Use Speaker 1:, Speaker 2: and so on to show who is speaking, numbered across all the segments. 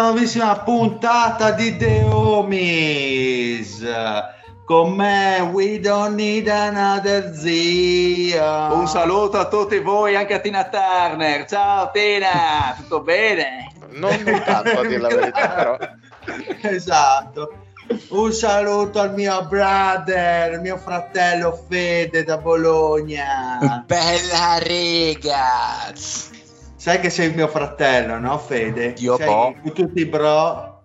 Speaker 1: Benvenuti a questa nuovissima puntata di The Homies. Con me, we don't need another zia.
Speaker 2: Un saluto a tutti voi, anche a Tina Turner. Ciao Tina, tutto bene?
Speaker 3: Non tanto a dire la verità, però.
Speaker 1: Esatto. Un saluto al mio brother, mio fratello Fede da Bologna.
Speaker 4: Bella rega!
Speaker 1: Sai che sei il mio fratello, no Fede?
Speaker 4: Dio
Speaker 1: sei
Speaker 4: boh.
Speaker 1: tutti i bro.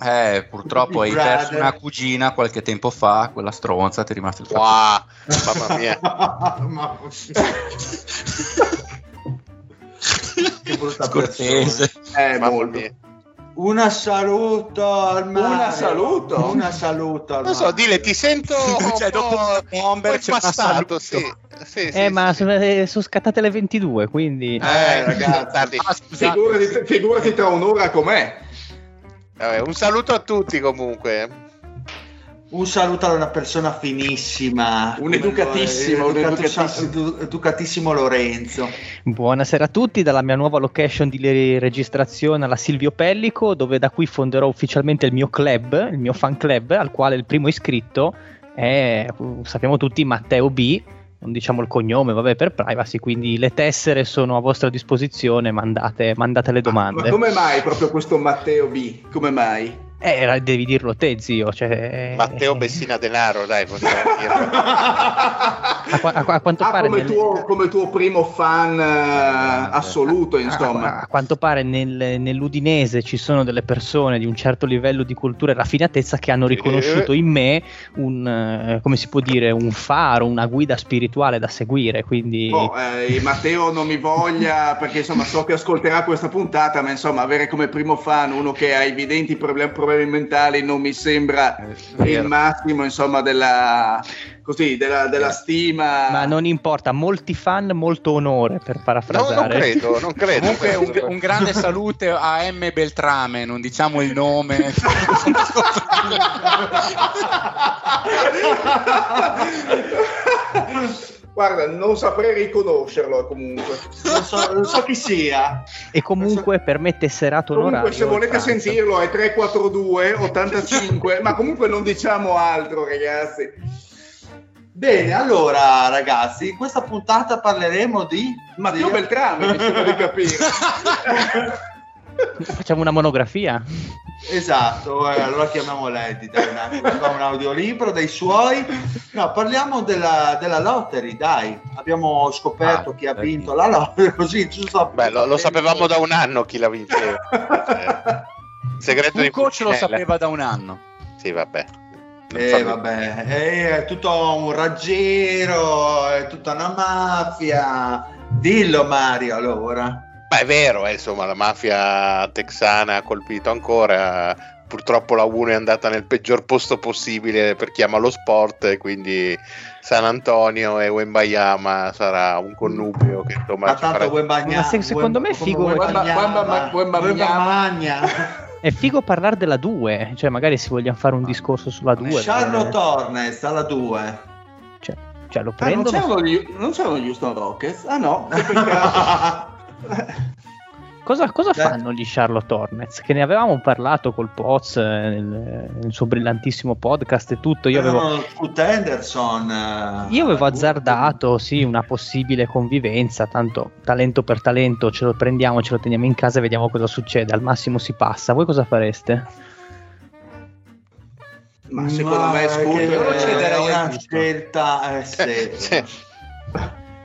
Speaker 4: Eh, purtroppo hai
Speaker 1: Tutti
Speaker 4: perso
Speaker 1: brother.
Speaker 4: una cugina qualche tempo fa, quella stronza, ti è rimasto il
Speaker 3: Wow, mamma mia.
Speaker 1: Ma- che brutta
Speaker 4: Scortese.
Speaker 1: persona. Eh,
Speaker 3: Mamma
Speaker 1: molto.
Speaker 3: mia.
Speaker 1: Una saluto al Mario.
Speaker 2: Una saluto?
Speaker 1: Una saluto al
Speaker 3: Non so, dile, ti sento un
Speaker 4: Cioè, dopo bomber c'è
Speaker 3: impassato,
Speaker 4: saluto.
Speaker 3: Sì. Sì, sì,
Speaker 5: Eh, ma
Speaker 3: sì.
Speaker 5: sono, eh, sono scattate le 22, quindi...
Speaker 3: Eh,
Speaker 1: ragazzi.
Speaker 4: Ah.
Speaker 2: Figurati, figurati tra un'ora com'è.
Speaker 3: Vabbè, un saluto a tutti comunque.
Speaker 1: Un saluto a una persona finissima.
Speaker 2: Un educatissimo, un
Speaker 1: Educatissimo-
Speaker 2: educatissimo.
Speaker 1: edu- educatissimo Lorenzo.
Speaker 5: Buonasera a tutti dalla mia nuova location di re- registrazione alla Silvio Pellico, dove da qui fonderò ufficialmente il mio club, il mio fan club, al quale il primo iscritto è, uh, sappiamo tutti, Matteo B. Non diciamo il cognome, vabbè, per privacy, quindi le tessere sono a vostra disposizione, mandate, mandate le
Speaker 2: Ma
Speaker 5: domande.
Speaker 2: come mai proprio questo Matteo B? Come mai?
Speaker 5: Eh, devi dirlo te, zio. Cioè,
Speaker 3: Matteo
Speaker 5: eh,
Speaker 3: Bessina Denaro, dai, possiamo dirlo.
Speaker 5: A, a a quanto
Speaker 2: Ah,
Speaker 5: pare
Speaker 2: come,
Speaker 5: nel-
Speaker 2: tuo, come tuo primo fan eh, assoluto,
Speaker 5: A,
Speaker 2: insomma.
Speaker 5: a quanto pare nel- nell'Udinese ci sono delle persone di un certo livello di cultura e raffinatezza che hanno riconosciuto in me un, eh, come si può dire, un faro, una guida spirituale da seguire. Quindi
Speaker 2: Oh, eh, Matteo non mi voglia perché insomma so che ascolterà questa puntata, ma insomma avere come primo fan uno che ha evidenti problem- problemi mentali non mi sembra
Speaker 4: Eh,
Speaker 2: il massimo insomma della, così, della, della stima.
Speaker 5: ma non importa, molti fan, molto onore per
Speaker 3: No,
Speaker 5: parafrasare.
Speaker 3: non credo, non credo.
Speaker 4: Comunque un, un grande salute a M. Beltrame, non diciamo il nome.
Speaker 2: Guarda, non saprei riconoscerlo comunque.
Speaker 1: Non so, non so chi sia.
Speaker 5: E comunque per me tesserato
Speaker 2: Comunque,
Speaker 5: onorario.
Speaker 2: se volete sentirlo è 342 85, ma comunque non diciamo altro, ragazzi.
Speaker 1: Bene, allora ragazzi, in questa puntata parleremo di
Speaker 2: Matteo
Speaker 1: di-
Speaker 2: Beltrame, mi sembra di capire.
Speaker 5: Facciamo una monografia.
Speaker 1: Esatto, eh, allora chiamiamo Lady, dai, un attimo, fa un audiolibro dei suoi. No, parliamo della, della lottery, dai. Abbiamo scoperto
Speaker 4: Ah,
Speaker 1: chi ha
Speaker 4: dai.
Speaker 1: vinto la lottery, così giusto.
Speaker 3: Beh, lo, lo sapevamo da un anno chi la vinceva. Eh, Segreto di
Speaker 4: Un coach lo sapeva da un anno.
Speaker 3: Sì, vabbè. Non
Speaker 1: Eh, vabbè, eh, è tutto un raggiro, è tutta una mafia. Dillo Mario, allora.
Speaker 3: Beh, è vero, eh, insomma, la mafia texana ha colpito ancora. Purtroppo la 1 è andata nel peggior posto possibile per chi ama lo sport, e quindi San Antonio e Wembayama sarà un connubio che insomma
Speaker 1: Ma tanto Wembagna,
Speaker 5: Ma se- secondo me è figo-
Speaker 2: Wemba- Wemba- Wemba-
Speaker 1: Wembagna.
Speaker 5: È figo parlare della 2, cioè magari se vogliamo fare un discorso sulla 2.
Speaker 1: Charlotte Hornets alla 2.
Speaker 5: Cioè, Cioè lo
Speaker 2: Ah, non, c'erano gli, non c'erano gli Houston Rockets? Ah no, che peccato.
Speaker 5: Cosa, cosa fanno gli Charlotte Hornets? Che ne avevamo parlato col Poz eh, nel, nel suo brillantissimo podcast e tutto. Io avevo,
Speaker 1: Avevano Scoot Henderson. eh,
Speaker 5: io avevo azzardato, sì, una possibile convivenza. Tanto talento per talento ce lo prendiamo, ce lo teniamo in casa e vediamo cosa succede. Al massimo si passa. Voi cosa fareste?
Speaker 2: Ma secondo me
Speaker 1: che
Speaker 2: Scoot
Speaker 1: è una scelta, eh, sì.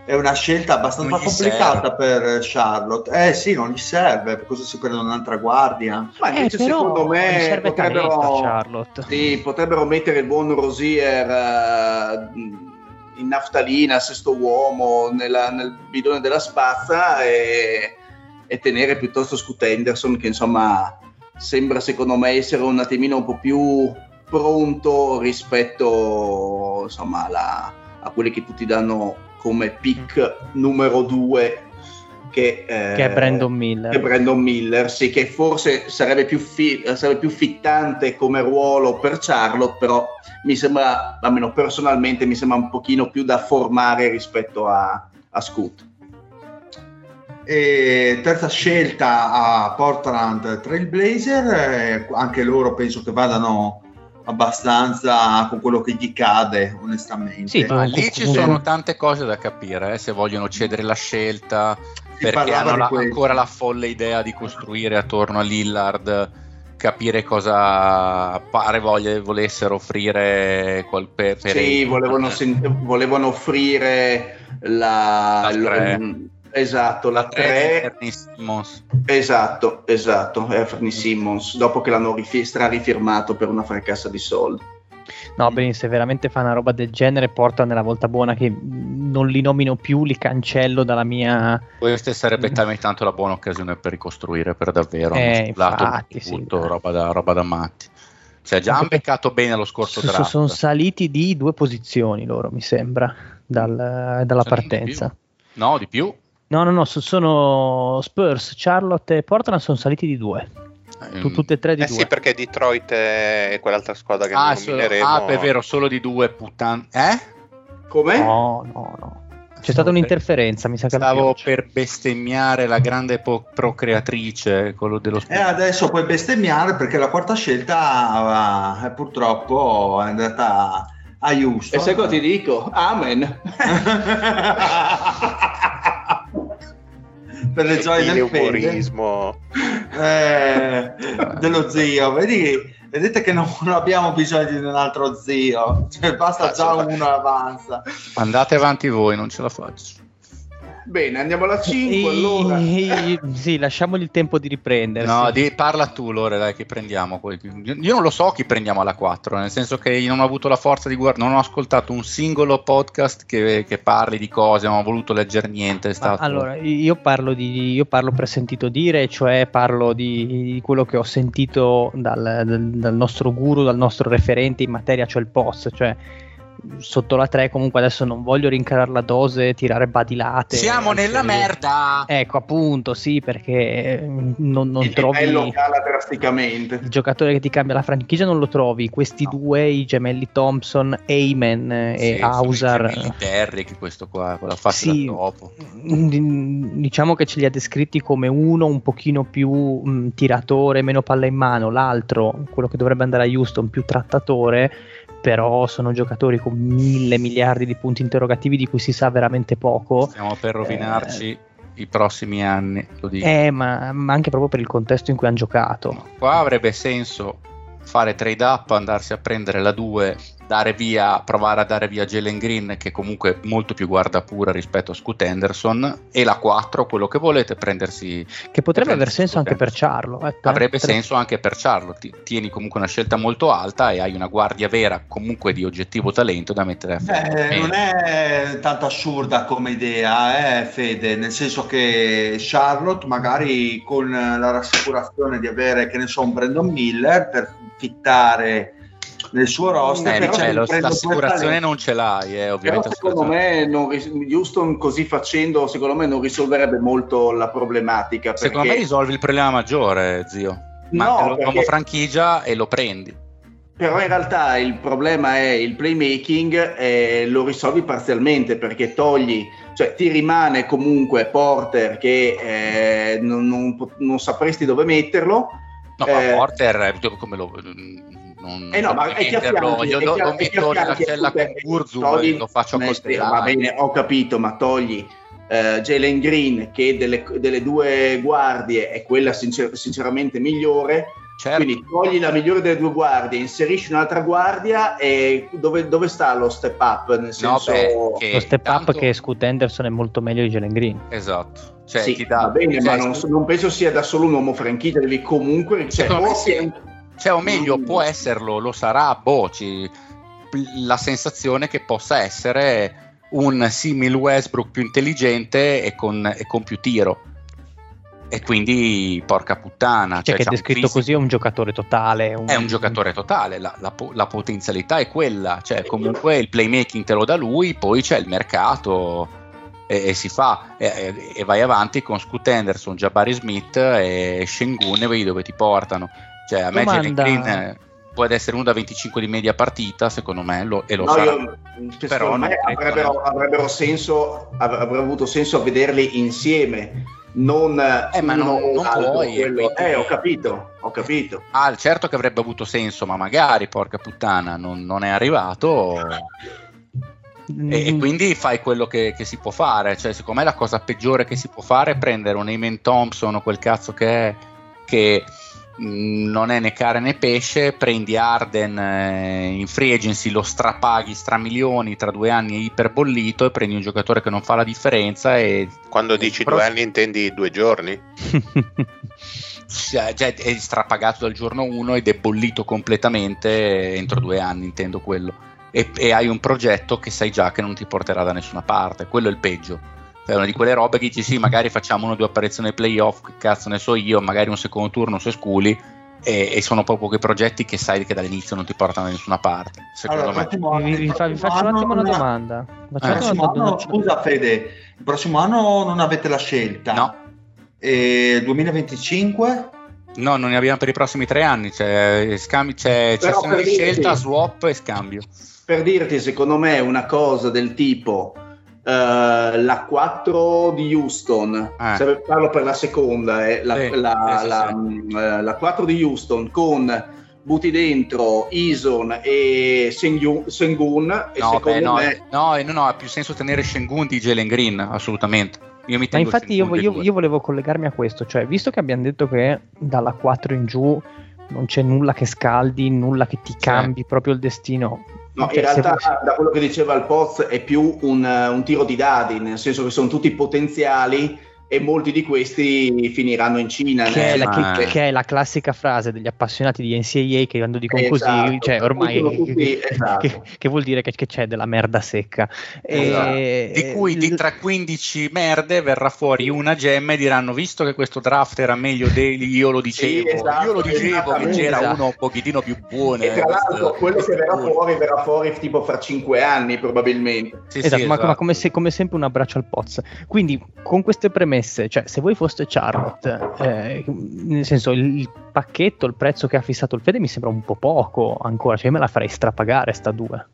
Speaker 1: È una scelta abbastanza complicata per Charlotte. Eh sì, non gli serve, per cosa si prendono un'altra guardia?
Speaker 2: Ma
Speaker 5: Eh,
Speaker 2: invece
Speaker 5: però
Speaker 2: secondo me
Speaker 5: serve
Speaker 2: potrebbero,
Speaker 5: Charlotte.
Speaker 2: sì, potrebbero mettere il buon Rosier eh, in naftalina, sesto uomo, nella- nel bidone della spazza e, e tenere piuttosto Scoot Henderson che insomma sembra secondo me essere un attimino un po' più pronto rispetto insomma alla- a quelli che tutti danno come pick numero due che, eh,
Speaker 5: Che è Brandon Miller.
Speaker 2: che Brandon Miller, sì, che forse sarebbe più, fi- sarebbe più fittante come ruolo per Charlotte, però mi sembra, almeno personalmente, mi sembra un pochino più da formare rispetto a, a Scoot.
Speaker 1: E terza scelta a Portland Trailblazer, eh, anche loro penso che vadano abbastanza con quello che gli cade, onestamente.
Speaker 5: Sì,
Speaker 4: Ma lì ci sono tante cose da capire, eh, se vogliono cedere la scelta,
Speaker 1: Si
Speaker 4: perché hanno la- ancora la folle idea di costruire attorno a Lillard, capire cosa pare voglia, volessero offrire qual- per, per
Speaker 2: Sì,
Speaker 4: il-
Speaker 2: volevano, sen- volevano offrire la...
Speaker 4: La
Speaker 2: esatto, la
Speaker 4: la tre
Speaker 2: 3
Speaker 4: di Anthony Simmons.
Speaker 2: Esatto, esatto, Anthony Simmons, dopo che l'hanno rifi- strarifirmato per una fracassa di soldi.
Speaker 5: No, Benin, se veramente fa una roba del genere, porta nella volta buona che non li nomino più, li cancello dalla mia.
Speaker 4: Questa sarebbe talmente tanto la buona occasione per ricostruire per davvero.
Speaker 5: Mm. Eh, infatti, sì,
Speaker 4: tutto, roba, da, roba da matti. Cioè, già hanno beccato bene lo scorso
Speaker 5: So-
Speaker 4: draft.
Speaker 5: sono saliti di due posizioni loro, mi sembra, dal- dalla
Speaker 4: Sono di
Speaker 5: partenza.
Speaker 4: No, di più.
Speaker 5: No, no, no, so- sono Spurs, Charlotte e Portland sono saliti di due. Tu-
Speaker 4: Mm.
Speaker 5: tutte e tre di
Speaker 3: Eh
Speaker 5: due.
Speaker 3: sì, perché Detroit è quell'altra squadra che
Speaker 4: Ah,
Speaker 3: non
Speaker 4: so-
Speaker 3: nomineremo.
Speaker 4: ah, è vero, solo di due puttane. Eh?
Speaker 2: Come?
Speaker 5: No, no, no. C'è stata un'interferenza, mi sa che
Speaker 4: Stavo per bestemmiare la grande po- procreatrice, quello dello
Speaker 1: E adesso puoi bestemmiare perché la quarta scelta eh, purtroppo è andata a Houston.
Speaker 2: E sai cosa ti dico? Amen.
Speaker 1: per le gioie del
Speaker 3: umorismo.
Speaker 1: Eh, dello zio. Vedi, vedete che non, non abbiamo bisogno di un altro zio. Cioè, basta già
Speaker 3: Cazzo.
Speaker 1: uno avanza.
Speaker 4: Andate avanti voi, non ce la faccio.
Speaker 2: Bene, andiamo alla 5 allora.
Speaker 5: E- Sì, lasciamogli il tempo di riprendersi.
Speaker 4: No, di- parla tu, Lore, dai, chi prendiamo. Io non lo so chi prendiamo alla 4, nel senso che io non ho avuto la forza di guardare, non ho ascoltato un singolo podcast che, che parli di cose, non ho voluto leggere niente. Stato...
Speaker 5: Allora, io parlo, di, io parlo per sentito dire, cioè parlo di, di quello che ho sentito dal, dal- dal nostro guru, dal nostro referente in materia, cioè il POS, cioè sotto la 3 comunque adesso non voglio rincarare la dose, tirare badilate.
Speaker 4: Siamo nella
Speaker 5: Sì.
Speaker 4: merda!
Speaker 5: Ecco, appunto, sì, perché eh, non, non
Speaker 2: Il
Speaker 5: trovi
Speaker 2: livello cala drasticamente.
Speaker 5: il giocatore che ti cambia la franchigia, non lo trovi. Questi
Speaker 4: No.
Speaker 5: due, i gemelli Thompson, Eyman eh,
Speaker 4: Sì,
Speaker 5: e Hausar.
Speaker 4: Terry, che questo qua, quella fase
Speaker 5: Sì.
Speaker 4: da dopo.
Speaker 5: Diciamo che ce li ha descritti come uno un pochino più mh, tiratore, meno palla in mano, l'altro, quello che dovrebbe andare a Houston, più trattatore, però sono giocatori con mille miliardi di punti interrogativi di cui si sa veramente poco.
Speaker 4: Stiamo per rovinarci i prossimi anni, lo dico.
Speaker 5: Eh, ma, ma anche proprio per il contesto in cui hanno giocato.
Speaker 4: Qua avrebbe senso fare trade up, andarsi a prendere la 2, dare via, provare a dare via Jalen Green, che comunque è molto più guardapura rispetto a Scoot Henderson, e la 4, quello che volete, prendersi.
Speaker 5: Che potrebbe
Speaker 4: Eh,
Speaker 5: aver senso anche per. Charlo. eh,
Speaker 4: Avrebbe
Speaker 5: tre-
Speaker 4: senso anche per Charlotte. Ti- Tieni comunque una scelta molto alta e hai una guardia vera, comunque di oggettivo talento da mettere a fianco.
Speaker 1: Eh, non è tanto assurda come idea, eh, Fede, nel senso che Charlotte magari con la rassicurazione di avere, che ne so, un Brandon Miller per fittare nel suo roster,
Speaker 4: Eh,
Speaker 1: però
Speaker 4: cioè, lo- l'assicurazione non ce l'hai, eh,
Speaker 2: Però
Speaker 4: ovviamente.
Speaker 2: secondo me non Houston così facendo, secondo me non risolverebbe molto la problematica. Perché...
Speaker 4: Secondo me risolvi il problema maggiore, zio.
Speaker 2: No,
Speaker 4: Manca l'uomo
Speaker 2: perché-
Speaker 4: franchigia e lo prendi.
Speaker 2: però in realtà il problema è il playmaking e lo risolvi parzialmente perché togli, cioè ti rimane comunque Porter che eh, non, non, non, sapresti dove metterlo.
Speaker 4: No,
Speaker 2: eh,
Speaker 4: ma Porter come lo...
Speaker 2: Non, eh no, ma è che affianchi,
Speaker 4: io lo, lo metto nella cella con Burzu e lo faccio coltellare.
Speaker 2: Va bene, ho capito, ma togli Uh, Jalen Green che delle, delle, due guardie è quella sincer- sinceramente migliore Certo. Quindi togli la migliore delle due guardie, inserisci un'altra guardia e dove, dove sta lo step up? Nel senso...
Speaker 5: No, beh, lo step tanto... up che Scoot Henderson è molto meglio di Jalen Green.
Speaker 4: Esatto. Cioè,
Speaker 2: sì, ti dà... va bene, cioè, ma non, non, penso sia da solo un uomo franchigia, devi comunque... Cioè,
Speaker 4: o, sì. Cioè, o meglio, mm. può esserlo, lo sarà, boh, ci... la sensazione che possa essere un simil Westbrook più intelligente e con, e con più tiro e quindi porca puttana.
Speaker 5: Cioè, cioè che è descritto così è un giocatore totale.
Speaker 4: Un... È un giocatore totale, la, la, la, potenzialità è quella, cioè comunque il playmaking te lo dà lui, poi c'è il mercato e, e si fa e, e, vai avanti con Scoot Henderson, Jabari Smith e Shengun e vedi dove ti portano. Cioè a me Jalen Green eh, può essere uno da 25 di media partita secondo me lo, e lo no, sarà. Io,
Speaker 2: Però me avrebbero, avrebbero, senso, avrebbero avuto senso a vederli insieme non
Speaker 4: eh, ma non, non puoi
Speaker 2: quello... eh, ho capito ho capito.
Speaker 4: Ah certo che avrebbe avuto senso ma magari porca puttana non, non è arrivato. E, e, quindi fai quello che, che, si può fare. Cioè secondo me la cosa peggiore che si può fare è prendere un Amen Thompson o quel cazzo che è che Mm, non è né carne né pesce, prendi Arden eh, in free agency, lo strapaghi stramilioni, tra due anni è iperbollito e prendi un giocatore che non fa la differenza e...
Speaker 3: Quando dici due anni intendi due giorni?
Speaker 4: cioè, è strapagato dal giorno 1 ed è bollito completamente entro due anni, intendo quello. E, e hai un progetto che sai già che non ti porterà da nessuna parte, quello è il peggio è una di quelle robe che dici sì, magari facciamo una o due apparizioni ai playoff, che cazzo ne so io, magari un secondo turno se sculi. E, e, sono proprio quei progetti che sai che dall'inizio non ti portano da nessuna parte. Secondo
Speaker 5: allora, me. Vi, vi, fa, vi faccio un attimo una domanda.
Speaker 1: Eh. Anno, scusa Fede, il prossimo anno non avete la scelta?
Speaker 4: No.
Speaker 1: E 2025?
Speaker 4: No, non ne abbiamo per i prossimi tre anni. C'è, scambi, c'è, c'è di scelta, swap e scambio.
Speaker 2: Per dirti, secondo me, una cosa del tipo Uh, la 4 di Houston, ah. parlo per la seconda, eh, la, sì, la, sì, la, sì. Uh, la, 4 di Houston con butti dentro Ison e Sengun, Sengun e
Speaker 4: no, beh, no, me... no, no, no, ha più senso tenere Shengun di Jalen Green, assolutamente.
Speaker 5: Io Ma infatti io, io, io, volevo collegarmi a questo, cioè visto che abbiamo detto che dalla 4 in giù non c'è nulla che scaldi, nulla che ti cambi proprio il destino,
Speaker 2: No, cioè, in realtà se... da quello che diceva il Poz è più un, un, tiro di dadi, nel senso che sono tutti potenziali e molti di questi finiranno in Cina.
Speaker 5: Che, è la, che, che è la, classica frase degli appassionati di NCAA che quando dicono esatto, così, cioè ormai tutti, esatto. che, che, vuol dire che, c'è della merda secca.
Speaker 4: Esatto. E, di cui di tra 15 merde verrà fuori una gemma e diranno visto che questo draft era meglio degli, io lo dicevo, sì, esatto, io lo dicevo che c'era esatto. uno un pochettino più buono.
Speaker 2: E tra l'altro quello che verrà fuori verrà fuori tipo fra 5 anni probabilmente.
Speaker 5: Sì, esatto, sì, ma, ma esatto. come, se, come sempre un abbraccio al Poz. Quindi con queste premesse premesse, cioè se voi foste Charlotte, eh, nel senso il, il, pacchetto, il prezzo che ha fissato il Fede mi sembra un po' poco ancora, cioè io me la farei strapagare sta 2.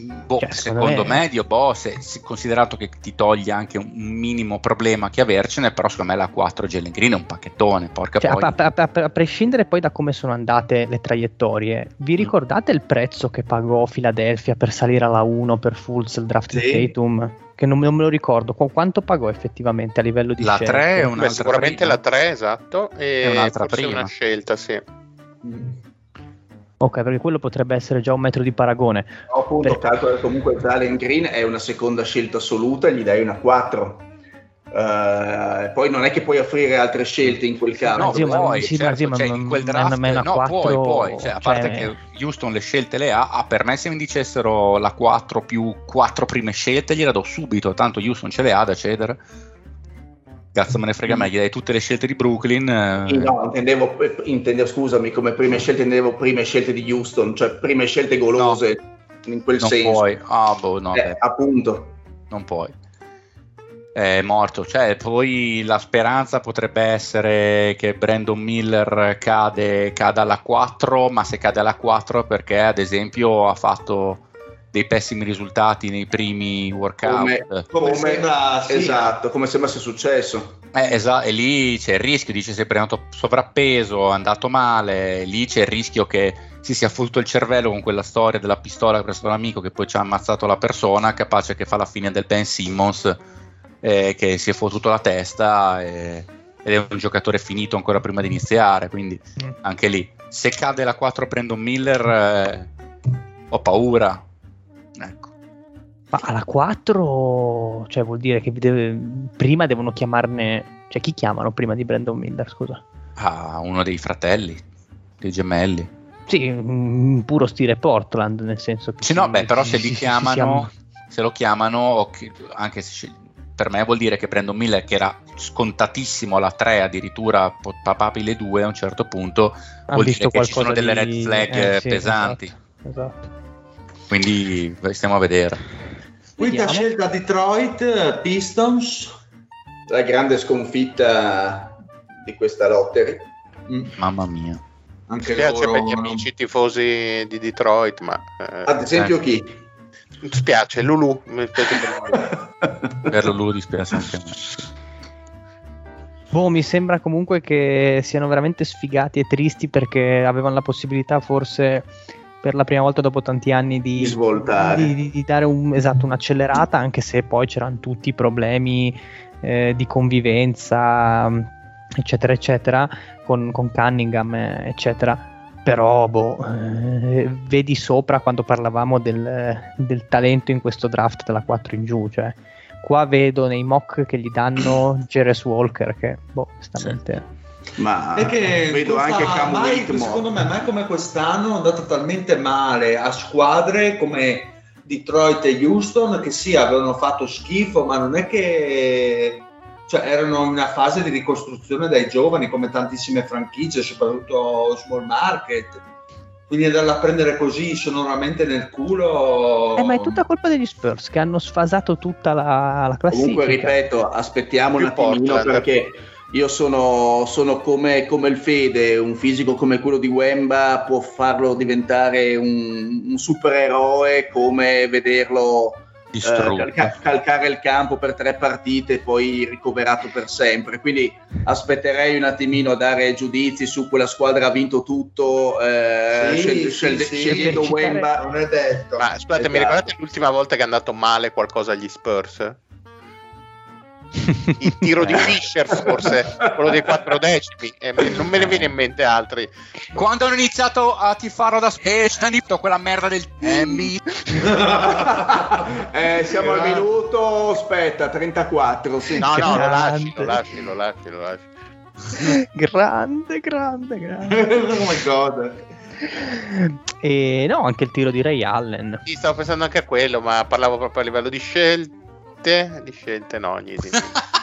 Speaker 4: Boh, cioè, secondo me, medio, boh, se, se, considerato che ti toglie anche un minimo problema che avercene, però secondo me la 4 Jalen Green è un pacchettone, porca
Speaker 5: cioè. A, a, a, a, prescindere poi da come sono andate le traiettorie, vi mm. ricordate mm. il prezzo che pagò Philadelphia per salire alla 1 per Fulz il draft sì. di Tatum? Che non, non, me lo ricordo, Qu- quanto pagò effettivamente a livello di
Speaker 3: la
Speaker 5: scelta?
Speaker 3: 3 è un'altra Beh, sicuramente prima. la 3, esatto, e è un'altra prima. una scelta, sì. Mm.
Speaker 5: Ok, perché quello potrebbe essere già un metro di paragone.
Speaker 2: No, appunto, perché... calcola comunque Zalen Green è una seconda scelta assoluta, gli dai una 4. Uh, poi non è che puoi offrire altre scelte in quel caso.
Speaker 4: No, zio, ma, puoi, sì, certo, ma, cioè, in quel draft una no, 4, puoi, puoi. Cioè, a parte cioè... che Houston le scelte le ha, ah, per me se mi dicessero la 4 più 4 prime scelte gliela do subito, tanto Houston ce le ha da cedere cazzo me ne frega me, gli dai tutte le scelte di Brooklyn.
Speaker 2: Eh. No, intendevo, intendevo, scusami, come prime scelte intendevo prime scelte di Houston, cioè prime scelte golose no, in quel
Speaker 4: non
Speaker 2: senso.
Speaker 4: Puoi. Ah, boh, no,
Speaker 2: eh, appunto.
Speaker 4: Non puoi. È morto. Cioè, poi la speranza potrebbe essere che Brandon Miller cade, cada alla 4, ma se cade alla 4 perché ad esempio ha fatto dei pessimi risultati nei primi workout.
Speaker 2: Come, come, sembra, sì. Esatto, come sembra sia successo.
Speaker 4: Eh, esatto, e lì c'è il rischio, dice si è preso sovrappeso, è andato male, lì c'è il rischio che si sia fottuto il cervello con quella storia della pistola che ha preso l'amico che poi ci ha ammazzato la persona, capace che fa la fine del Ben Simmons, eh, che si è fottuto la testa e, ed è un giocatore finito ancora prima di iniziare, quindi mm. anche lì. Se cade la 4 Brandon Miller eh, ho paura, ecco.
Speaker 5: Ma alla 4, cioè vuol dire che deve, prima devono chiamarne, cioè chi chiamano prima di Brandon Miller, scusa?
Speaker 4: Ah, uno dei fratelli, dei gemelli.
Speaker 5: Sì, un puro stile Portland, nel senso che...
Speaker 4: Sì, no, beh, però se li chiamano, se lo chiamano, anche se per me vuol dire che Brandon Miller, che era scontatissimo alla 3, addirittura papabile 2 a un certo punto, ha vuol dire che ci sono delle red flag eh, sì, pesanti. Esatto, esatto. Quindi stiamo a vedere.
Speaker 1: Quinta scelta Detroit, Pistons.
Speaker 2: La grande sconfitta di questa lottery.
Speaker 4: Mm. Mamma mia.
Speaker 3: Anche Mi spiace loro... per gli amici tifosi di Detroit, ma...
Speaker 2: Eh, Ad esempio eh. chi?
Speaker 3: Mi spiace, Lulu. Mi
Speaker 4: spiace per, per Lulu dispiace anche a me.
Speaker 5: Boh, mi sembra comunque che siano veramente sfigati e tristi perché avevano la possibilità forse per la prima volta dopo tanti anni di,
Speaker 2: di svoltare,
Speaker 5: di, di, di dare un, esatto, un'accelerata, anche se poi c'erano tutti i problemi eh, di convivenza, eccetera, eccetera, con, con Cunningham, eccetera. Però, boh, eh, vedi sopra quando parlavamo del, del, talento in questo draft dalla 4 in giù, cioè qua vedo nei mock che gli danno Jeres Walker che, boh, onestamente... Sì.
Speaker 2: Ma vedo anche Cam
Speaker 1: mai, secondo me mai come quest'anno è andato talmente male a squadre come Detroit e Houston che sì avevano fatto schifo ma non è che cioè, erano in una fase di ricostruzione dai giovani come tantissime franchigie soprattutto small market quindi andarla a prendere così sonoramente nel culo
Speaker 5: eh, ma è tutta colpa degli Spurs che hanno sfasato tutta la, la classifica
Speaker 2: comunque ripeto aspettiamo Più un attimino Portland. perché io sono, sono come, come, il Fede, un fisico come quello di Wemba può farlo diventare un, un supereroe come vederlo eh, calca- calcare il campo per tre partite e poi ricoverato per sempre. Quindi aspetterei un attimino a dare giudizi su quella squadra ha vinto tutto, eh, sì, scel- scel- sì, scegliendo sì, Wemba.
Speaker 3: Non è detto. Ma scusate, esatto. mi ricordate l'ultima volta che è andato male qualcosa agli Spurs? Il tiro di Fischer forse quello dei quattro decimi eh, non me ne viene in mente altri.
Speaker 4: Quando hanno iniziato a tifare da Spestanito quella merda del Emmy
Speaker 2: eh, siamo al minuto aspetta 34
Speaker 3: sì. no no lo lasci lo lasci lo lasci, lo lasci.
Speaker 5: grande grande grande.
Speaker 2: Oh my god.
Speaker 5: E no anche il tiro di Ray Allen.
Speaker 3: Sì stavo pensando anche a quello ma parlavo proprio a livello di scelta scelte, di scelte no, niente.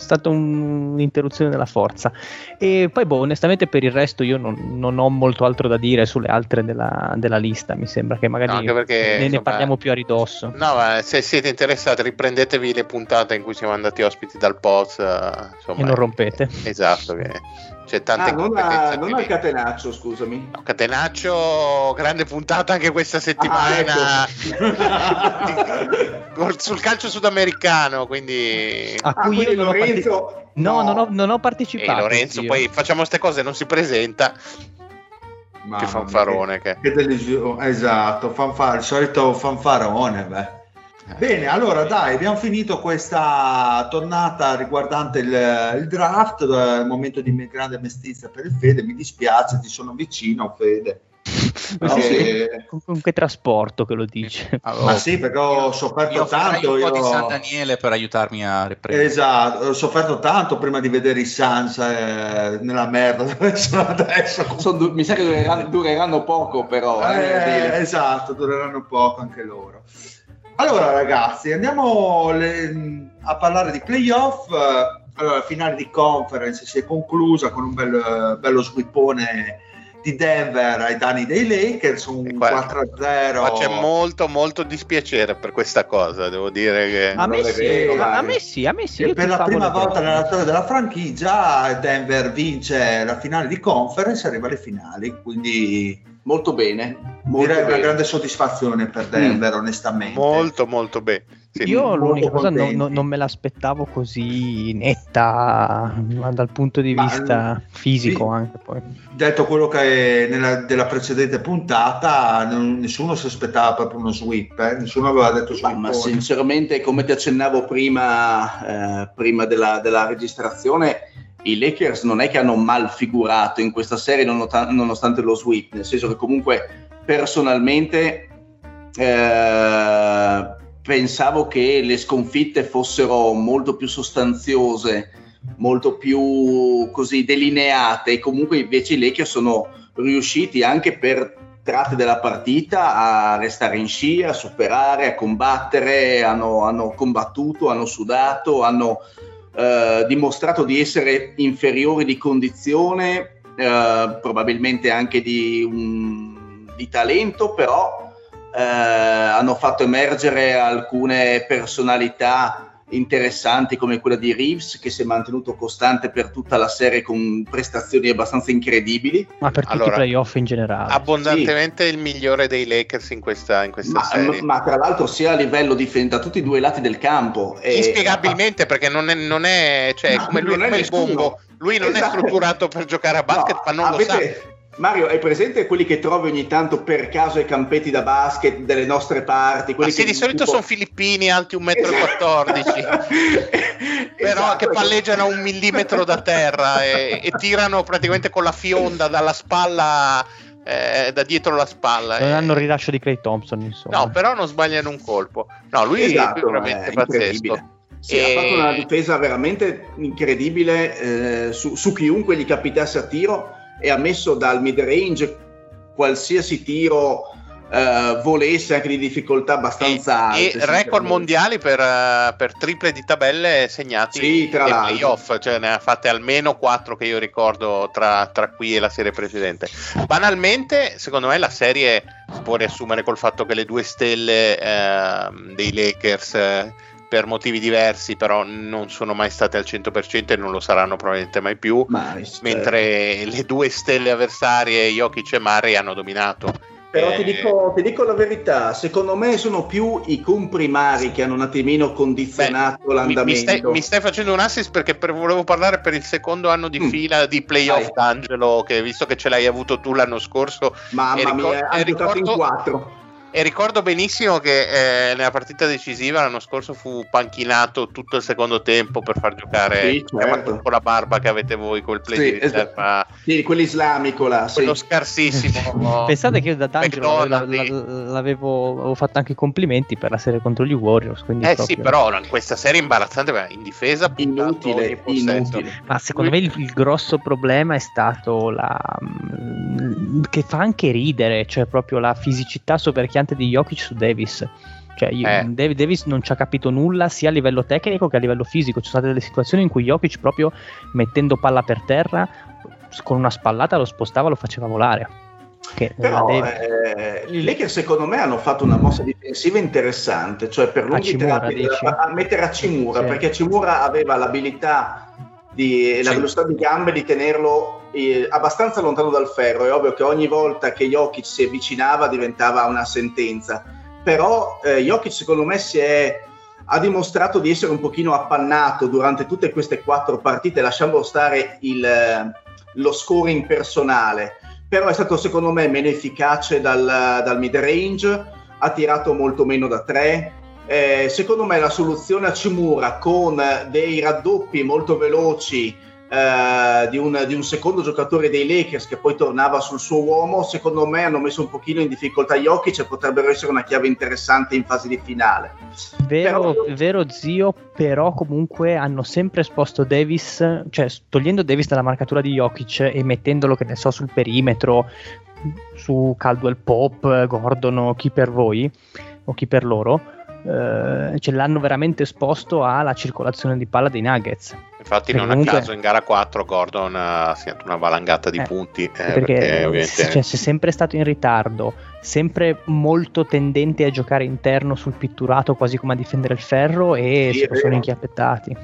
Speaker 5: È stata un, un'interruzione della forza. E poi, boh, onestamente, per il resto, io non, non ho molto altro da dire sulle altre della, della lista. Mi sembra che magari no, perché, ne, insomma, ne, parliamo più a ridosso.
Speaker 3: No, ma se siete interessati, riprendetevi le puntate in cui siamo andati ospiti dal Poz. Uh,
Speaker 5: e non rompete.
Speaker 3: esatto, che c'è tante
Speaker 2: ah, non, a, non al Catenaccio, scusami.
Speaker 3: No, Catenaccio, grande puntata anche questa settimana. Ah, ecco. sul calcio sudamericano, quindi...
Speaker 5: A cui ah, io non Lorenzo... ho, partecipato. no, non, ho, non ho partecipato.
Speaker 3: E Lorenzo, poi facciamo queste cose, non si presenta. Mamma che fanfarone che, che.
Speaker 1: che esatto, fanfar, il solito fanfarone, beh. Bene, allora dai, abbiamo finito questa tornata riguardante il, il draft, il momento di grande mestizia per il Fede, mi dispiace, ti sono vicino Fede.
Speaker 5: Perché... Con che trasporto che lo dice?
Speaker 1: Allora, Ma sì, perché ho sofferto io tanto.
Speaker 4: un
Speaker 1: po'
Speaker 4: di San Daniele per aiutarmi a riprendere.
Speaker 1: Esatto, ho sofferto tanto prima di vedere i Sans eh, nella merda dove sono adesso.
Speaker 2: Sono, mi sa che dureranno, dureranno poco, però.
Speaker 1: Eh, eh, esatto, dureranno poco anche loro. Allora ragazzi, andiamo le, a parlare di playoff. Allora, la finale di conference si è conclusa con un bel, bello sguippone di Denver ai danni dei Lakers, un
Speaker 3: qua,
Speaker 1: 4-0.
Speaker 3: Ma c'è molto molto dispiacere per questa cosa, devo dire che...
Speaker 5: A me, sì, vero, a, me sì, a me sì.
Speaker 1: E per la prima volta nella storia della franchigia Denver vince la finale di conference e arriva alle finali, quindi
Speaker 2: molto bene. Molto
Speaker 1: direi
Speaker 2: bene.
Speaker 1: una grande soddisfazione per Denver, mm. onestamente.
Speaker 3: Molto molto bene.
Speaker 5: Sì, Io l'unica cosa non, non, me l'aspettavo così netta dal punto di vista Ma, fisico sì, anche poi.
Speaker 1: Detto quello che nella della precedente puntata, non, nessuno si aspettava proprio uno sweep, eh? nessuno aveva detto sweep.
Speaker 2: Ma, ma sinceramente, come ti accennavo prima, eh, prima della, della registrazione, i Lakers non è che hanno mal figurato in questa serie nonostante lo sweep, nel senso che comunque personalmente eh, pensavo che le sconfitte fossero molto più sostanziose, molto più così delineate. E comunque invece i Lakers sono riusciti anche per tratti della partita a restare in scia, a superare, a combattere, hanno, hanno combattuto, hanno sudato, hanno eh, dimostrato di essere inferiori di condizione, eh, probabilmente anche di, un, di talento, però eh, hanno fatto emergere alcune personalità interessanti come quella di Reeves che si è mantenuto costante per tutta la serie con prestazioni abbastanza incredibili.
Speaker 5: Ma per tutti allora, i playoff in generale.
Speaker 3: abbondantemente sì. il migliore dei Lakers in questa, in questa
Speaker 2: ma,
Speaker 3: serie.
Speaker 2: ma tra l'altro sia a livello difensivo da tutti e due i lati del campo
Speaker 3: inspiegabilmente e, perché non è, non è cioè no, come lui non è il bombo. Lui non esatto. è strutturato per giocare a basket no, ma non avete, lo sa
Speaker 2: Mario, hai presente quelli che trovi ogni tanto per caso ai campetti da basket delle nostre parti? Quelli
Speaker 3: Ma sì,
Speaker 2: che
Speaker 3: di solito tipo... sono filippini alti 1,14 m, però esatto, che palleggiano un millimetro da terra e, e, tirano praticamente con la fionda dalla spalla. Eh, da dietro la spalla
Speaker 5: non
Speaker 3: eh.
Speaker 5: hanno il rilascio di Clay Thompson insomma
Speaker 3: no però non sbagliano un colpo no lui esatto, è veramente pazzesco
Speaker 2: sì, e... ha fatto una difesa veramente incredibile eh, su, su chiunque gli capitasse a tiro e ha messo dal mid range qualsiasi tiro uh, volesse anche di difficoltà abbastanza
Speaker 3: e,
Speaker 2: alte.
Speaker 3: E record mondiali per, uh, per, triple di tabelle segnati
Speaker 2: sì, tra nei
Speaker 3: playoff, cioè ne ha fatte almeno 4 che io ricordo tra, tra, qui e la serie precedente. Banalmente, secondo me la serie si può riassumere col fatto che le due stelle uh, dei Lakers per motivi diversi, però non sono mai state al 100% e non lo saranno probabilmente mai più. Mai, mentre le due stelle avversarie, Jokic e Murray, hanno dominato.
Speaker 2: Però eh... ti, dico, ti, dico, la verità, secondo me sono più i comprimari che hanno un attimino condizionato Beh, l'andamento.
Speaker 3: Mi, stai, mi, stai, facendo un assist perché per, volevo parlare per il secondo anno di mm. fila di playoff d'Angelo, che visto che ce l'hai avuto tu l'anno scorso,
Speaker 2: Mamma ricor- mia, ha ricordo, in quattro
Speaker 3: e ricordo benissimo che eh, nella partita decisiva l'anno scorso fu panchinato tutto il secondo tempo per far giocare
Speaker 2: sì, certo.
Speaker 3: con la barba che avete voi quel play sì, di riserva.
Speaker 2: Esatto. Sì, quell'islamico là.
Speaker 3: Quello sì. scarsissimo.
Speaker 5: Pensate che io da D'Angelo l'avevo, avevo fatto anche i complimenti per la serie contro gli Warriors.
Speaker 3: eh proprio... sì, però in questa serie imbarazzante, in difesa
Speaker 2: inutile, inutile.
Speaker 5: Ma secondo Lui... me il, il, grosso problema è stato la... che fa anche ridere, cioè proprio la fisicità soverchiante variante di Jokic su Davis. Cioè, eh. Davis non ci ha capito nulla sia a livello tecnico che a livello fisico. Ci sono state delle situazioni in cui Jokic, proprio mettendo palla per terra, con una spallata lo spostava, lo faceva volare.
Speaker 2: Che Però eh, i Lakers secondo me hanno fatto una mossa difensiva interessante, cioè per lunghi tratti a mettere a Cimura, sì. perché Cimura aveva l'abilità di, sì. la velocità di gambe di tenerlo eh, abbastanza lontano dal ferro. È ovvio che ogni volta che Jokic si avvicinava diventava una sentenza, però eh, Jokic secondo me si è, ha dimostrato di essere un pochino appannato durante tutte queste quattro partite, lasciando stare il, lo scoring personale, però è stato secondo me meno efficace dal, dal mid range, ha tirato molto meno da tre, eh, secondo me la soluzione a Cimura con dei raddoppi molto veloci eh, di, un, di, un, secondo giocatore dei Lakers che poi tornava sul suo uomo, secondo me hanno messo un pochino in difficoltà gli occhi, cioè potrebbero essere una chiave interessante in fase di finale.
Speaker 5: Vero, però... vero zio, però comunque hanno sempre esposto Davis, cioè togliendo Davis dalla marcatura di Jokic e mettendolo, che ne so, sul perimetro, su Caldwell Pop, Gordon chi per voi o chi per loro, eh, ce l'hanno veramente esposto alla circolazione di palla dei Nuggets
Speaker 3: Infatti, non
Speaker 5: comunque...
Speaker 3: a caso in gara 4 Gordon ha segnato una valangata di
Speaker 5: eh,
Speaker 3: punti. Eh,
Speaker 5: perché,
Speaker 3: perché ovviamente...
Speaker 5: cioè, sei sempre stato in ritardo, sempre molto tendente a giocare interno sul pitturato, quasi come a difendere il ferro, e
Speaker 2: Sì,
Speaker 5: se
Speaker 2: è
Speaker 5: lo sono inchiappettati.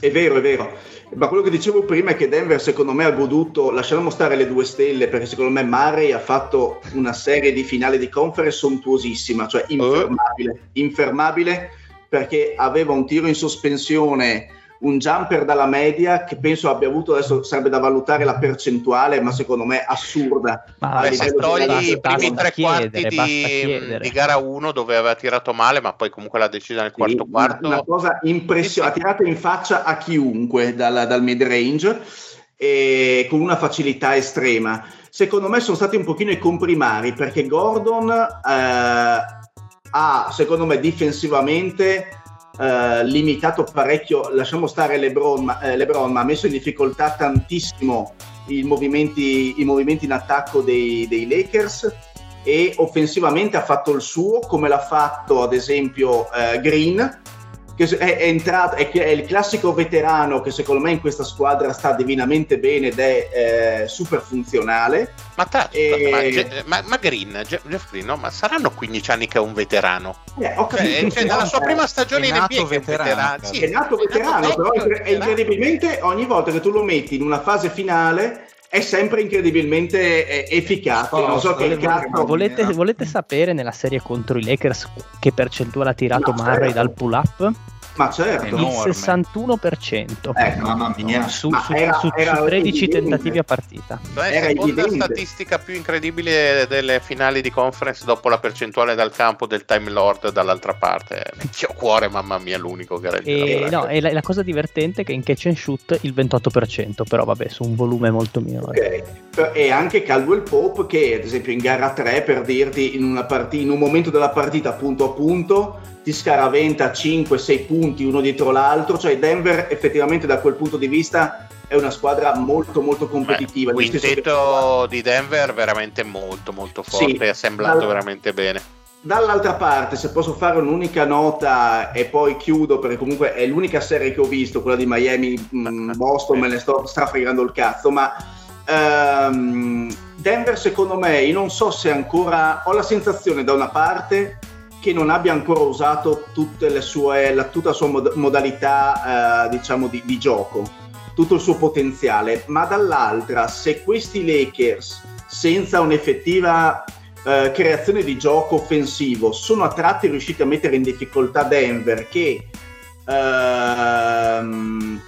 Speaker 2: È vero, è vero. Ma quello che dicevo prima è che Denver, secondo me, ha goduto, lasciamo stare le due stelle, perché secondo me Murray ha fatto una serie di finale di conference sontuosissima, cioè infermabile, infermabile perché aveva un tiro in sospensione, un jumper dalla media che penso abbia avuto, adesso sarebbe da valutare la percentuale, ma secondo me assurda.
Speaker 5: Ma
Speaker 2: A
Speaker 3: Beh, se togli i primi tre quarti di, di gara 1 dove aveva tirato male, ma poi comunque l'ha decisa nel quarto
Speaker 2: Sì,
Speaker 3: quarto.
Speaker 2: Una, una cosa impressionante, ha tirato in faccia a chiunque dal, dal mid range e con una facilità estrema. Secondo me sono stati un pochino i comprimari perché Gordon eh, ha, secondo me, difensivamente eh, limitato parecchio, lasciamo stare LeBron, ma, eh, LeBron, ma ha messo in difficoltà tantissimo i movimenti, i movimenti in attacco dei, dei Lakers e offensivamente ha fatto il suo come l'ha fatto ad esempio eh, Green che è, entrato è, è il classico veterano che secondo me in questa squadra sta divinamente bene ed è eh, super funzionale
Speaker 3: Ma, ta-
Speaker 2: E-
Speaker 3: ma, ma- ma Green, Je- Jeff Green, no? ma saranno 15 anni che è un veterano.
Speaker 2: Eh, ho
Speaker 3: Cioè,
Speaker 2: capito,
Speaker 3: cioè, dalla sua prima stagione
Speaker 6: è
Speaker 3: in
Speaker 6: nato
Speaker 3: NBA è
Speaker 6: veterano.
Speaker 3: Sì,
Speaker 2: è nato veterano però è
Speaker 3: veterano.
Speaker 2: incredibilmente ogni volta che tu lo metti in una fase finale è sempre incredibilmente eh, efficace non so che cazzo
Speaker 5: Volete, volete sapere nella serie contro i Lakers che percentuale ha tirato
Speaker 2: No,
Speaker 5: Murray
Speaker 2: certo.
Speaker 5: dal pull-up?
Speaker 2: Ma certo
Speaker 5: Il
Speaker 6: Enorme.
Speaker 5: 61%.
Speaker 2: Ecco,
Speaker 1: Mamma mia.
Speaker 5: Su,
Speaker 2: Ma
Speaker 5: su-
Speaker 2: era-
Speaker 5: su-
Speaker 2: era
Speaker 5: su 13
Speaker 2: evidente.
Speaker 5: tentativi a partita.
Speaker 3: È
Speaker 2: Era
Speaker 3: la seconda
Speaker 2: evidente.
Speaker 3: statistica più incredibile delle finali di conference dopo la percentuale dal campo del Time Lord dall'altra parte. Vecchio cuore, mamma mia, l'unico che regge
Speaker 5: E,
Speaker 3: la
Speaker 5: no, e la, la cosa divertente è che in catch and shoot il 28%, però vabbè, su un volume molto minore.
Speaker 2: Ok. E anche Caldwell Pope che ad esempio in gara 3 per dirti in, una parti- in un momento della partita punto a punto ti scaraventa 5-6 punti uno dietro l'altro, cioè Denver effettivamente da quel punto di vista è una squadra molto molto competitiva. Che-
Speaker 3: quintetto di Denver veramente molto molto forte,
Speaker 2: Sì.
Speaker 3: è assemblato
Speaker 2: Dal-
Speaker 3: veramente bene.
Speaker 2: Dall'altra parte, se posso fare un'unica nota e poi chiudo, perché comunque è l'unica serie che ho visto, quella di Miami, mh, Boston, me ne sto strafregando il cazzo, ma ehm, Denver secondo me, io non so se ancora, ho la sensazione da una parte che non abbia ancora usato sue, la, tutta la sua mod- modalità, eh, diciamo, di, di gioco, tutto il suo potenziale, ma dall'altra, se questi Lakers, senza un'effettiva eh, creazione di gioco offensivo sono a tratti riusciti a mettere in difficoltà Denver che ehm,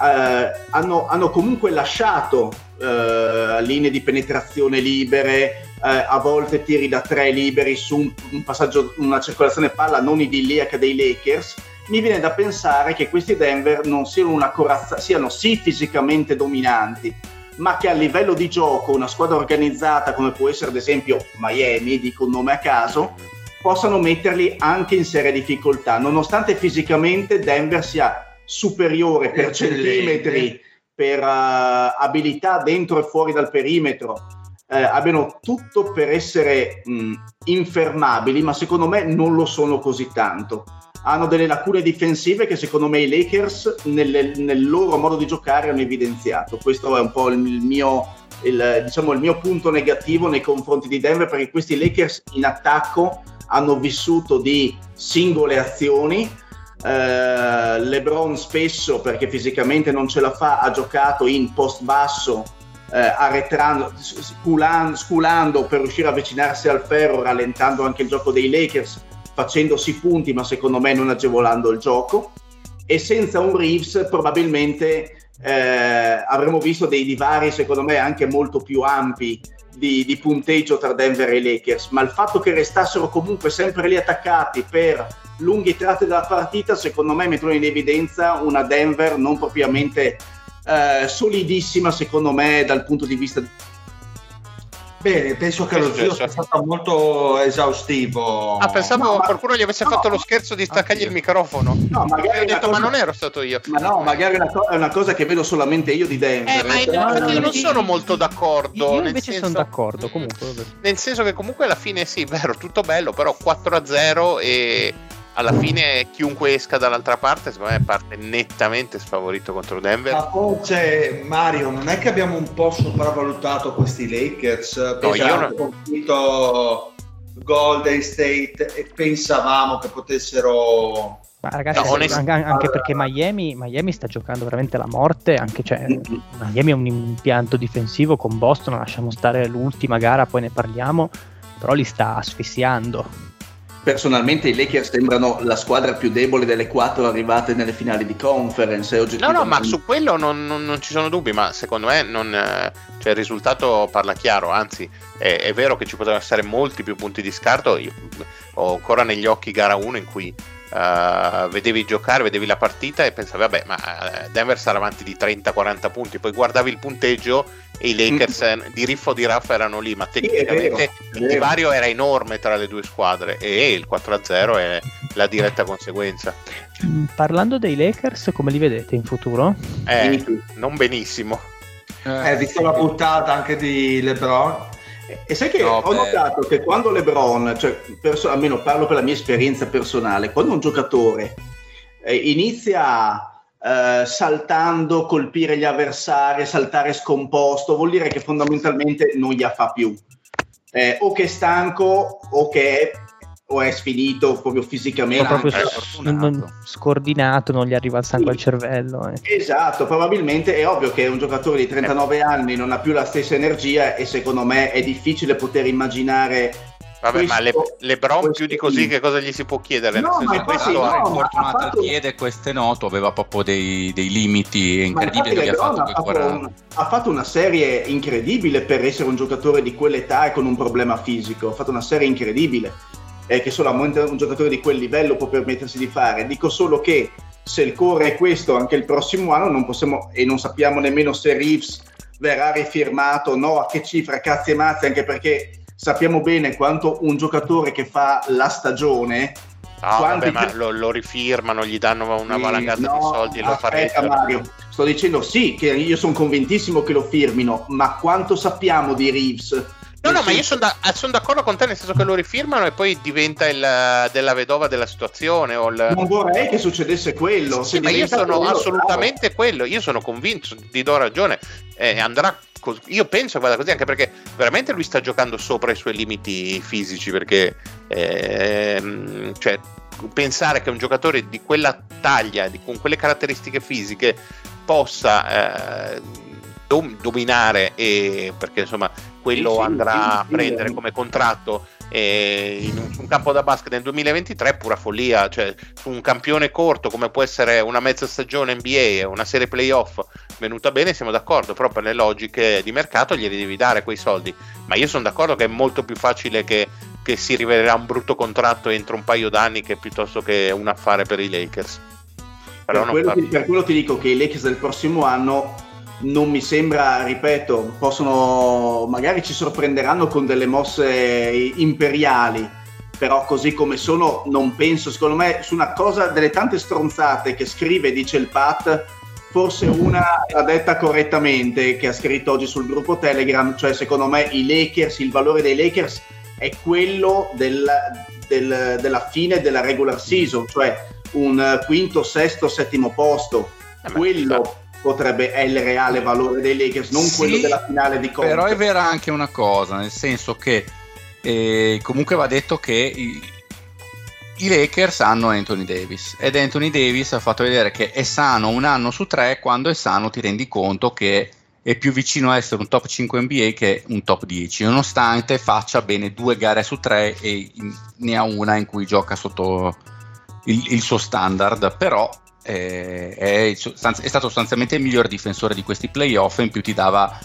Speaker 2: eh, hanno, hanno comunque lasciato eh, linee di penetrazione libere eh, a volte tiri da tre liberi su un, un passaggio una circolazione palla non idilliaca dei Lakers mi viene da pensare che questi Denver non siano una corazza siano sì fisicamente dominanti ma che a livello di gioco una squadra organizzata come può essere ad esempio Miami, dico un nome a caso, possano metterli anche in seria difficoltà, nonostante fisicamente Denver sia superiore per
Speaker 1: Eccellente.
Speaker 2: centimetri, per uh, abilità dentro e fuori dal perimetro, eh, abbiano tutto per essere mh, infermabili, ma secondo me non lo sono così tanto hanno delle lacune difensive che secondo me i Lakers nelle, nel loro modo di giocare hanno evidenziato. Questo è un po' il mio, il, diciamo, il mio punto negativo nei confronti di Denver perché questi Lakers in attacco hanno vissuto di singole azioni. Eh, LeBron spesso perché fisicamente non ce la fa ha giocato in post basso eh, arretrando, sculando, sculando per riuscire a avvicinarsi al ferro rallentando anche il gioco dei Lakers facendosi punti ma secondo me non agevolando il gioco. E senza un Reeves probabilmente eh, avremmo visto dei divari secondo me anche molto più ampi di, di, punteggio tra Denver e Lakers. Ma il fatto che restassero comunque sempre lì attaccati per lunghi tratti della partita secondo me mettono in evidenza una Denver non propriamente eh, solidissima secondo me dal punto di vista
Speaker 1: Bene, penso che lo zio sia stato molto esaustivo.
Speaker 3: Ah, pensavo
Speaker 2: No,
Speaker 3: qualcuno gli avesse
Speaker 2: no,
Speaker 3: fatto lo scherzo di staccargli il microfono.
Speaker 2: No, magari
Speaker 3: ho detto,
Speaker 2: una
Speaker 3: ma
Speaker 2: cosa-
Speaker 3: non ero stato io.
Speaker 2: Ma no, magari è una, co- è una cosa che vedo solamente io di Denver.
Speaker 3: Eh, ma
Speaker 2: Però-
Speaker 3: realtà io non
Speaker 5: io-
Speaker 3: sono molto d'accordo.
Speaker 5: Io invece
Speaker 3: senso-
Speaker 5: sono d'accordo, comunque. vabbè.
Speaker 3: Nel senso che comunque alla fine sì, vero, tutto bello, però 4 a 0 e alla fine chiunque esca dall'altra parte, secondo me parte nettamente sfavorito contro Denver.
Speaker 1: Ma forse Mario, non è che abbiamo un po' sopravvalutato questi Lakers?
Speaker 3: No, io
Speaker 1: non... convinto Golden State e pensavamo che potessero
Speaker 5: ma ragazzi, no, onest- anche, anche, perché Miami, Miami, sta giocando veramente la morte. Anche, cioè, Miami è un impianto difensivo con Boston. Lasciamo stare l'ultima gara, poi ne parliamo. Però li sta asfissiando.
Speaker 2: Personalmente i Lakers sembrano la squadra più debole delle quattro arrivate nelle finali di conference.
Speaker 3: No, no, ma su quello non, non, non, ci sono dubbi, ma secondo me non, cioè, il risultato parla chiaro, anzi è, è, vero che ci potevano essere molti più punti di scarto. Io ho ancora negli occhi gara 1 in cui Uh, vedevi giocare, vedevi la partita e pensavi, vabbè, ma eh, Denver sarà avanti di 30-40 punti. Poi guardavi il punteggio e i Lakers mm. di riffo di Raff erano lì, ma tecnicamente sì, il divario era enorme tra le due squadre e il 4-0 è la diretta conseguenza.
Speaker 5: Mm, parlando dei Lakers, come li vedete in futuro?
Speaker 3: Eh, non benissimo.
Speaker 1: Eh, visto la buttata anche di LeBron.
Speaker 2: E sai che no, ho beh. notato che quando LeBron, cioè perso- almeno parlo per la mia esperienza personale, quando un giocatore eh, inizia eh, saltando, colpire gli avversari, saltare scomposto, vuol dire che fondamentalmente non gli fa più. Eh, o che è stanco o che è o è sfinito proprio fisicamente.
Speaker 5: proprio non, scordinato, non gli arriva il sangue sì. al cervello. Eh.
Speaker 2: Esatto, probabilmente è ovvio che un giocatore di 39 anni non ha più la stessa energia e secondo me è difficile poter immaginare
Speaker 3: Vabbè, questo, ma Le, Lebron più di così che cosa gli si può chiedere?
Speaker 4: No, ma infatti, no, è infortunato fatto... al piede, questo è noto, aveva proprio dei, dei limiti incredibili ha fatto, ha, fatto
Speaker 2: un, ha fatto una serie incredibile per essere un giocatore di quell'età e con un problema fisico, ha fatto una serie incredibile eh, che solamente un giocatore di quel livello può permettersi di fare. Dico solo che se il core è questo anche il prossimo anno non possiamo e non sappiamo nemmeno se Reeves verrà rifirmato, no, a che cifra, cazzi e mazzi, anche perché sappiamo bene quanto un giocatore che fa la stagione
Speaker 3: No, vabbè, ma lo, lo, rifirmano, gli danno una valangata no, di soldi e lo farebbero.
Speaker 2: Mario, sto dicendo sì, che io sono convintissimo che lo firmino, ma quanto sappiamo di Reeves?
Speaker 3: No, no, ma io sono, da, ah, son d'accordo con te nel senso che lo rifirmano e poi diventa il, della vedova della situazione. O il...
Speaker 2: Non vorrei che succedesse quello.
Speaker 3: Sì, ma io sono quello, assolutamente bravo. quello. Io sono convinto, ti do ragione. Eh, andrà così. Io penso vada così anche perché veramente lui sta giocando sopra i suoi limiti fisici. Perché eh, cioè, pensare che un giocatore di quella taglia, di, con quelle caratteristiche fisiche, possa. Eh, dominare e perché insomma quello sì, andrà a prendere come contratto eh, in un, un, campo da basket nel 2023 è pura follia cioè su un campione corto come può essere una mezza stagione NBA una serie playoff venuta bene siamo d'accordo però per le logiche di mercato glieli devi dare quei soldi. Ma io sono d'accordo che è molto più facile che, che si rivelerà un brutto contratto entro un paio d'anni che piuttosto che un affare per i Lakers.
Speaker 2: Per quello, ti, per quello ti dico che i Lakers del prossimo anno non mi sembra, ripeto, possono magari ci sorprenderanno con delle mosse imperiali, però così come sono non penso, secondo me su una cosa delle tante stronzate che scrive dice il Pat, forse una l'ha detta correttamente che ha scritto oggi sul gruppo Telegram, cioè secondo me i Lakers, il valore dei Lakers è quello del, del, della fine della regular season, cioè un quinto, sesto, settimo posto. Eh, quello potrebbe è il reale valore dei Lakers, non sì, quello della finale di Conference.
Speaker 4: Però è vera anche una cosa, nel senso che eh, comunque va detto che i, i, Lakers hanno Anthony Davis ed Anthony Davis ha fatto vedere che è sano un anno su tre, quando è sano ti rendi conto che è più vicino a essere un top 5 NBA che un top 10, nonostante faccia bene due gare su tre e ne ha una in cui gioca sotto il, il suo standard, però eh, è, è, stato sostanzialmente il miglior difensore di questi playoff in più ti dava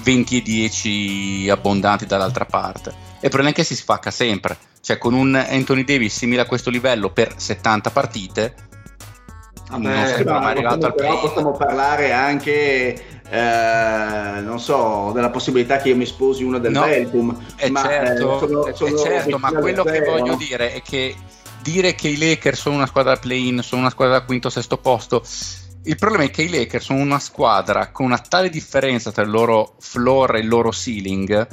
Speaker 4: 20 e 10 abbondanti dall'altra parte. E è che si spacca sempre. Cioè con un Anthony Davis simile a questo livello per 70 partite
Speaker 2: Vabbè, non sembra mai arrivato al play possiamo parlare anche eh, non so, della possibilità che io mi sposi una del no, Belgium.
Speaker 4: È ma, certo, eh, sono, sono è certo ma quello che voglio dire è che dire che i Lakers sono una squadra play-in, sono una squadra da quinto o sesto posto. Il problema è che i Lakers sono una squadra con una tale differenza tra il loro floor e il loro ceiling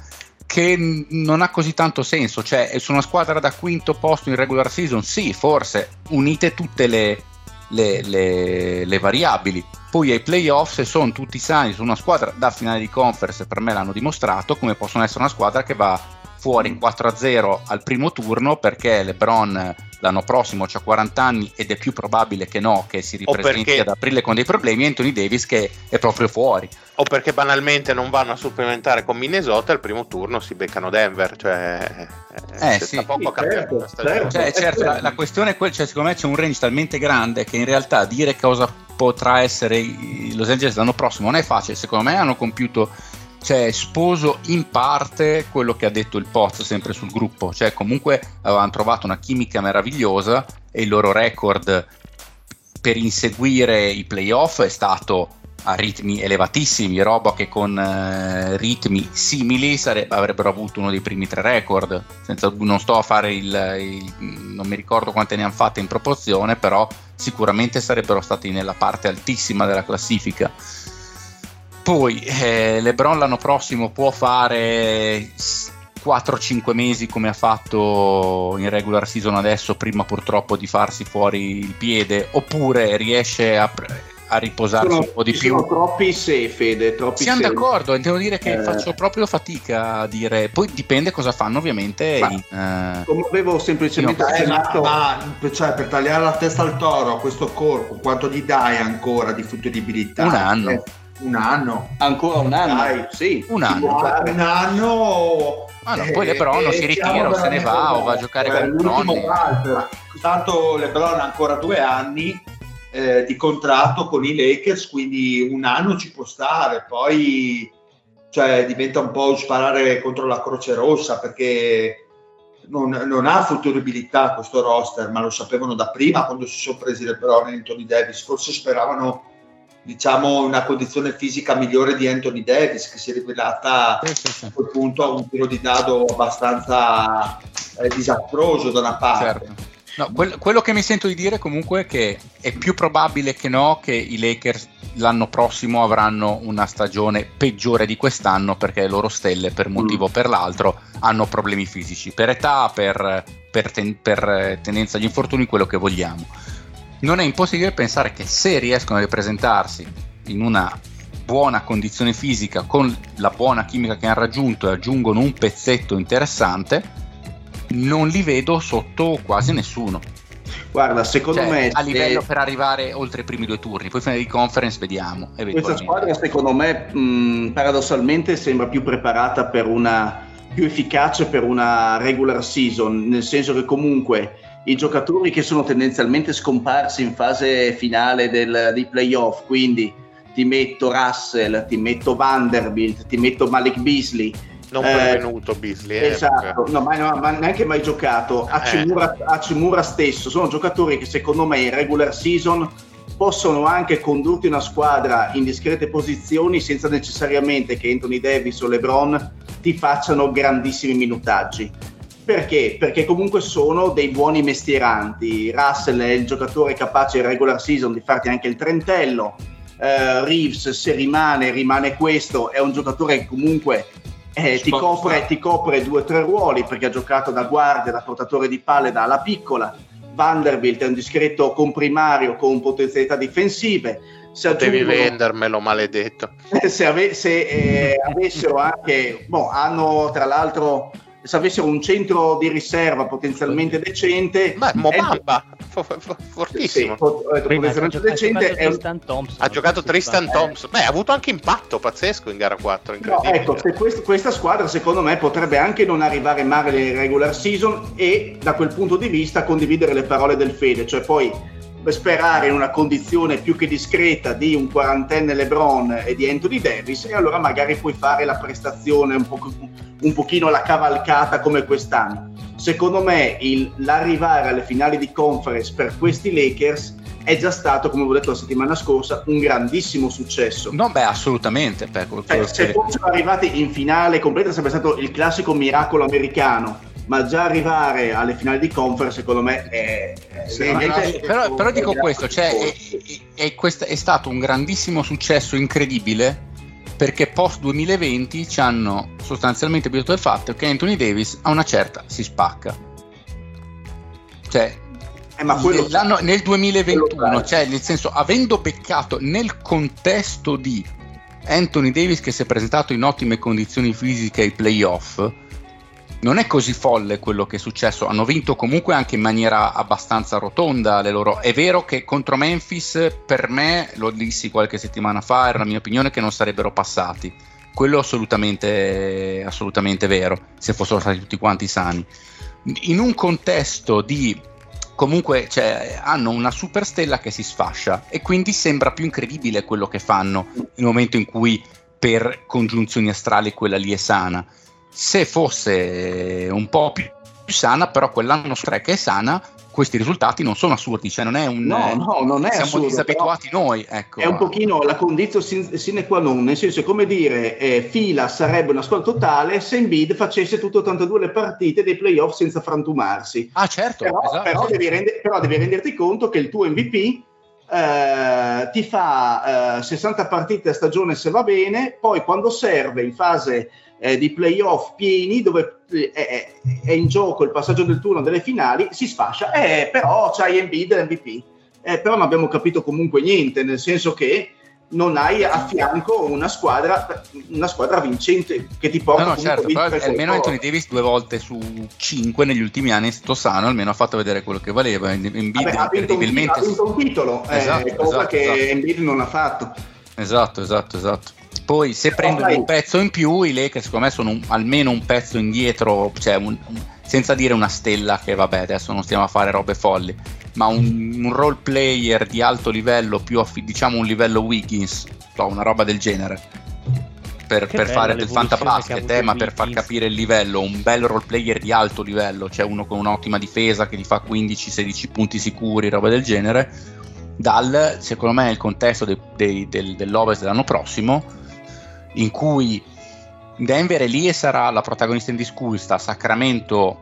Speaker 4: che non ha così tanto senso. Cioè, su una squadra da quinto posto in regular season, sì, forse unite tutte le, le, le, le variabili. Poi ai playoff, se sono tutti sani su una squadra da finale di conference, per me l'hanno dimostrato, come possono essere una squadra che va fuori 4-0 al primo turno perché LeBron l'anno prossimo ha 40 anni ed è più probabile che no, che si ripresenti
Speaker 3: perché...
Speaker 4: ad aprile con dei problemi, Anthony Davis che è proprio fuori.
Speaker 3: O perché banalmente non vanno a supplementare con Minnesota al primo turno si beccano Denver, cioè
Speaker 4: eh, sì. poco
Speaker 2: sì, certo, certo.
Speaker 4: Cioè, certo la, la, questione è quella, cioè, secondo me c'è un range talmente grande che in realtà dire cosa potrà essere Los Angeles l'anno prossimo non è facile, secondo me hanno compiuto cioè, sposo in parte quello che ha detto il Poz sempre sul gruppo, cioè comunque avevano trovato una chimica meravigliosa e il loro record per inseguire i playoff è stato a ritmi elevatissimi, roba che con eh, ritmi simili sare- avrebbero avuto uno dei primi tre record. Senza, non sto a fare il, il, non mi ricordo quante ne hanno fatte in proporzione, però sicuramente sarebbero stati nella parte altissima della classifica. Poi eh, LeBron l'anno prossimo può fare 4-5 mesi come ha fatto in regular season adesso, prima purtroppo di farsi fuori il piede, oppure riesce a, a riposarsi
Speaker 2: sono,
Speaker 4: un po' di più.
Speaker 2: Sono troppi se, Fede, troppi
Speaker 4: Siamo
Speaker 2: se.
Speaker 4: d'accordo, devo dire che
Speaker 2: Eh.
Speaker 4: faccio proprio fatica a dire, poi dipende cosa fanno ovviamente.
Speaker 2: Ma-
Speaker 4: in, eh,
Speaker 2: Come avevo semplicemente
Speaker 1: Eh, ma,
Speaker 2: accennato,
Speaker 1: ma, cioè, per tagliare la testa al toro a questo corpo, quanto gli dai ancora di futuribilità?
Speaker 4: Un anno.
Speaker 1: Eh, un anno.
Speaker 2: ancora un anno,
Speaker 1: Dai.
Speaker 2: sì,
Speaker 4: Un anno.
Speaker 1: Un anno.
Speaker 4: Ah, no, poi LeBron non si ritira o se ne va o va a giocare con
Speaker 1: l'ultimo
Speaker 4: nonni.
Speaker 1: Walter. Tanto LeBron ha ancora due anni eh, di contratto con i Lakers, quindi un anno ci può stare. Poi cioè, diventa un po' sparare contro la Croce Rossa perché non, non ha futuribilità questo roster, ma lo sapevano da prima quando si sono presi LeBron e Anthony Davis. Forse speravano diciamo una condizione fisica migliore di Anthony Davis che si è rivelata a quel punto un tiro di dado abbastanza eh, disastroso da una parte.
Speaker 4: Certo. No, quel- quello che mi sento di dire comunque è che è più probabile che no che i Lakers l'anno prossimo avranno una stagione peggiore di quest'anno perché le loro stelle per un motivo o per l'altro hanno problemi fisici, per età, per, per ten- per, eh, tendenza agli infortuni, quello che vogliamo. Non è impossibile pensare che se riescono a ripresentarsi in una buona condizione fisica con la buona chimica che hanno raggiunto e aggiungono un pezzetto interessante, non li vedo sotto quasi nessuno.
Speaker 2: Guarda, secondo
Speaker 4: Cioè,
Speaker 2: me
Speaker 4: a livello
Speaker 2: se-
Speaker 4: per arrivare oltre i primi due turni, poi finale di conference vediamo.
Speaker 2: questa squadra secondo me mh, paradossalmente sembra più preparata per una più efficace per una regular season, nel senso che comunque i giocatori che sono tendenzialmente scomparsi in fase finale del, dei playoff, quindi ti metto Russell, ti metto Vanderbilt, ti metto Malik Beasley,
Speaker 3: Non
Speaker 2: Eh,
Speaker 3: benvenuto Beasley. eh,
Speaker 2: Esatto, no, ma, no, ma neanche mai giocato. Hachimura, Hachimura stesso sono giocatori che secondo me in regular season possono anche condurti una squadra in discrete posizioni senza necessariamente che Anthony Davis o LeBron ti facciano grandissimi minutaggi. Perché? Perché comunque sono dei buoni mestieranti. Russell è il giocatore capace in regular season di farti anche il trentello. Eh, Reeves, se rimane, rimane questo. È un giocatore che comunque eh, ti, copre, ti copre due o tre ruoli perché ha giocato da guardia, da portatore di palle da ala piccola. Vanderbilt è un discreto comprimario con potenzialità difensive. Se
Speaker 3: Devi
Speaker 2: aggiungono-
Speaker 3: vendermelo, maledetto.
Speaker 2: se, ave- se, eh, avessero anche, boh, hanno tra l'altro, se avessero un centro di riserva potenzialmente decente,
Speaker 3: Ma Mobamba,
Speaker 2: sì,
Speaker 3: fortissimo.
Speaker 2: eh,
Speaker 5: ha
Speaker 2: potenzialmente
Speaker 5: giocato- ha
Speaker 2: decente,
Speaker 5: giocato
Speaker 2: è un-
Speaker 5: Tristan Thompson.
Speaker 3: Ha giocato
Speaker 5: Sì,
Speaker 3: Tristan
Speaker 5: va.
Speaker 3: Thompson. Beh, ha avuto anche impatto pazzesco in gara 4.
Speaker 2: No, ecco, se quest- questa squadra secondo me potrebbe anche non arrivare male in regular season e da quel punto di vista condividere le parole del Fede, cioè poi sperare in una condizione più che discreta di un quarantenne LeBron e di Anthony Davis e allora magari puoi fare la prestazione un, po- un pochino la cavalcata come quest'anno. Secondo me il- l'arrivare alle finali di conference per questi Lakers è già stato, come ho detto la settimana scorsa, un grandissimo successo.
Speaker 4: No, beh, assolutamente. per
Speaker 2: Cioè, se fossero arrivati in finale completa sarebbe stato il classico miracolo americano, ma già arrivare alle finali di conference secondo me è... è
Speaker 1: Sì,
Speaker 2: veramente-
Speaker 4: però, però dico
Speaker 2: è
Speaker 4: questo, cioè, è, è- è quest- è stato un grandissimo successo incredibile perché post 2020 ci hanno sostanzialmente abituato al fatto che Anthony Davis a una certa si spacca. Cioè,
Speaker 2: Eh,
Speaker 4: nel 2021,
Speaker 2: quello
Speaker 4: cioè nel senso, avendo beccato nel contesto di Anthony Davis che si è presentato in ottime condizioni fisiche ai playoff, non è così folle quello che è successo. Hanno vinto comunque anche in maniera abbastanza rotonda le loro. È vero che contro Memphis, per me, lo dissi qualche settimana fa, era la mia opinione che non sarebbero passati. Quello è assolutamente, assolutamente vero, se fossero stati tutti quanti sani. In un contesto di comunque cioè, hanno una superstella che si sfascia e quindi sembra più incredibile quello che fanno nel momento in cui per congiunzioni astrali quella lì è sana. Se fosse un po' più, più sana, però quell'anno 3 che è sana, questi risultati non sono assurdi, cioè non è un...
Speaker 2: No, no, non è
Speaker 4: siamo
Speaker 2: assurdo,
Speaker 4: disabituati noi, ecco.
Speaker 2: è un pochino la condizione sin- sine qua non, nel senso è come dire eh, fila sarebbe una squadra totale se Embiid facesse tutte 82 le partite dei playoff senza frantumarsi.
Speaker 4: Ah certo,
Speaker 2: Però,
Speaker 4: esatto.
Speaker 2: però devi rende- però devi renderti conto che il tuo MVP eh, ti fa eh, 60 partite a stagione se va bene, poi quando serve in fase eh, di playoff pieni dove eh, è, è in gioco il passaggio del turno delle finali si sfascia, eh, però c'hai Embiid e MVP. Eh, però non abbiamo capito comunque niente, nel senso che non hai a fianco una squadra, una squadra vincente che ti porta
Speaker 4: No, no, certo, però almeno. Anthony Davis due volte su cinque negli ultimi anni è stato sano, almeno ha fatto vedere quello che valeva. Embiid
Speaker 2: Vabbè, ha, vinto un,
Speaker 4: incredibilmente...
Speaker 2: ha vinto un titolo, eh,
Speaker 4: Esatto,
Speaker 2: cosa
Speaker 4: esatto,
Speaker 2: che
Speaker 4: esatto.
Speaker 2: Embiid non ha fatto.
Speaker 4: Esatto, esatto, esatto. Poi se prendono
Speaker 2: dai.
Speaker 4: un pezzo in più, i Lakers secondo me sono un- almeno un pezzo indietro, cioè un- senza dire una stella che vabbè adesso non stiamo a fare robe folli, ma un, un role player di alto livello, più affi- diciamo un livello Wiggins, so, una roba del genere. Per, per fare del fantabasket, eh, ma per far capire il livello, un bel role player di alto livello, cioè uno con un'ottima difesa che ti fa 15-16 punti sicuri, roba del genere, dal, secondo me, il contesto dei- dei- del- dell'Ovest dell'anno prossimo, in cui Denver è lì e sarà la protagonista indiscussa, Sacramento